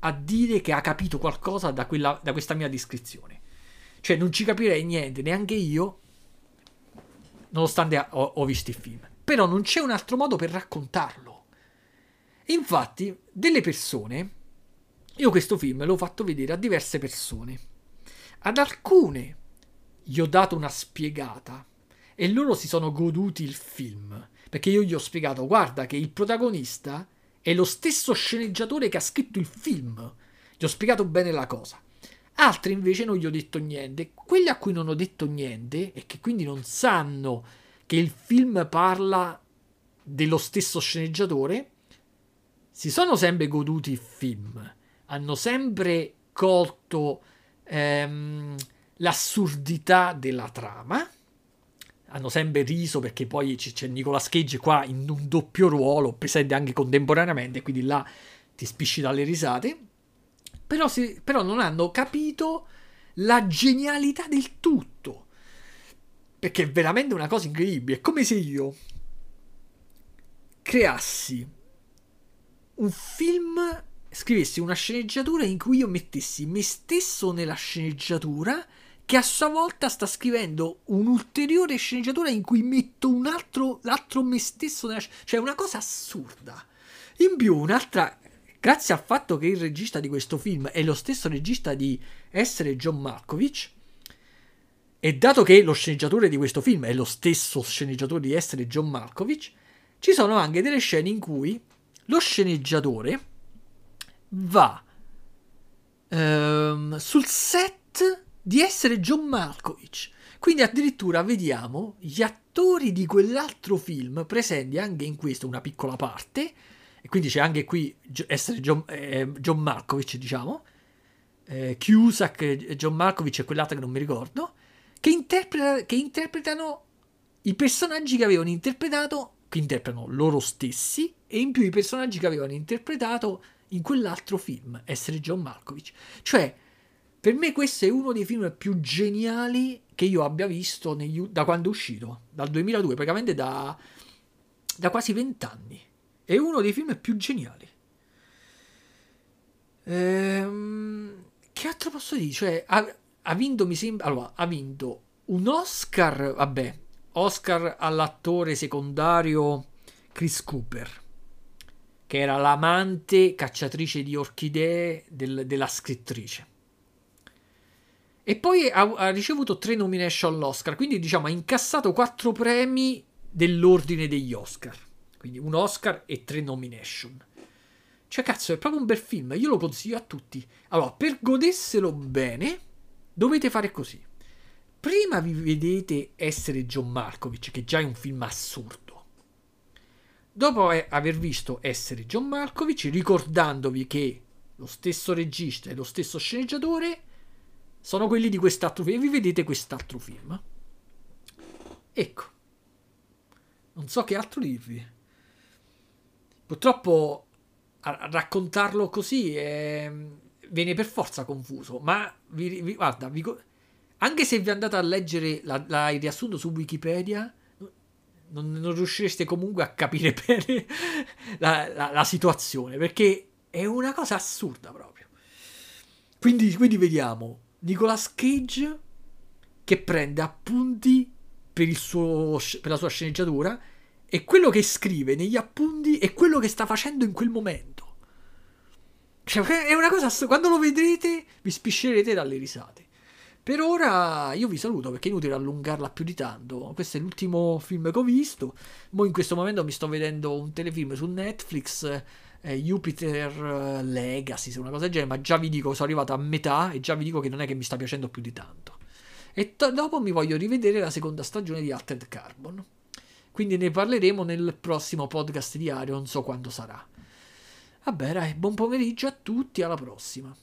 a dire che ha capito qualcosa da, quella, da questa mia descrizione cioè non ci capirei niente, neanche io, nonostante ho, ho visto il film. Però non c'è un altro modo per raccontarlo. Infatti, delle persone, io questo film l'ho fatto vedere a diverse persone. Ad alcune gli ho dato una spiegata e loro si sono goduti il film. Perché io gli ho spiegato, guarda che il protagonista è lo stesso sceneggiatore che ha scritto il film. Gli ho spiegato bene la cosa. Altri invece non gli ho detto niente. Quelli a cui non ho detto niente e che quindi non sanno che il film parla dello stesso sceneggiatore, si sono sempre goduti il film, hanno sempre colto ehm, l'assurdità della trama, hanno sempre riso perché poi c'è Nicolas Cage qua in un doppio ruolo, presente anche contemporaneamente, quindi là ti spisci dalle risate però, si, però non hanno capito la genialità del tutto. Perché è veramente una cosa incredibile. È come se io creassi un film, scrivessi una sceneggiatura in cui io mettessi me stesso nella sceneggiatura che a sua volta sta scrivendo un'ulteriore sceneggiatura in cui metto un altro, l'altro me stesso nella. Cioè, una cosa assurda. In più, un'altra Grazie al fatto che il regista di questo film è lo stesso regista di Essere John Malkovich, e dato che lo sceneggiatore di questo film è lo stesso sceneggiatore di Essere John Malkovich, ci sono anche delle scene in cui lo sceneggiatore va ehm, sul set di Essere John Malkovich. Quindi addirittura vediamo gli attori di quell'altro film presenti anche in questo, una piccola parte, e quindi c'è anche qui essere John, eh, John Malkovich, diciamo, eh, Cusack, John Malkovich e quell'altro che non mi ricordo, che, interpreta, che interpretano i personaggi che avevano interpretato, che interpretano loro stessi, e in più i personaggi che avevano interpretato in quell'altro film, essere John Malkovich. Cioè, per me questo è uno dei film più geniali che io abbia visto negli, da quando è uscito, dal 2002, praticamente da, da quasi vent'anni. È uno dei film più geniali. Ehm, che altro posso dire? Cioè, ha, ha vinto, mi sembra. Allora, ha vinto un Oscar. Vabbè, Oscar all'attore secondario Chris Cooper, che era l'amante cacciatrice di orchidee del, della scrittrice. E poi ha, ha, ricevuto tre nomination all'Oscar, quindi diciamo ha incassato quattro premi dell'ordine degli Oscar. Quindi un Oscar e tre nomination. Cioè, cazzo, è proprio un bel film. Io lo consiglio a tutti. Allora, per goderselo bene, dovete fare così. Prima vi vedete essere John Malkovich, che già è un film assurdo. Dopo aver visto essere John Malkovich, ricordandovi che lo stesso regista e lo stesso sceneggiatore sono quelli di quest'altro film, e vi vedete quest'altro film. Ecco. Non so che altro dirvi. Purtroppo a raccontarlo così è, viene per forza confuso, ma vi, vi, guarda, vi, anche se vi andate a leggere la, la, il riassunto su Wikipedia, non, non riuscireste comunque a capire bene la, la, la, situazione, perché è una cosa assurda proprio. Quindi, quindi vediamo Nicolas Cage che prende appunti per, suo, per la sua sceneggiatura e quello che scrive negli appunti è quello che sta facendo in quel momento. Cioè, è una cosa. Quando lo vedrete, vi spiscerete dalle risate. Per ora io vi saluto perché è inutile allungarla più di tanto. Questo è l'ultimo film che ho visto. Mo in questo momento mi sto vedendo un telefilm su Netflix, eh, Jupiter Legacy, se una cosa del genere, ma già vi dico, sono arrivato a metà e già vi dico che non è che mi sta piacendo più di tanto. E t- dopo mi voglio rivedere la seconda stagione di Altered Carbon. Quindi ne parleremo nel prossimo podcast diario, non so quando sarà. Vabbè, dai, buon pomeriggio a tutti, alla prossima.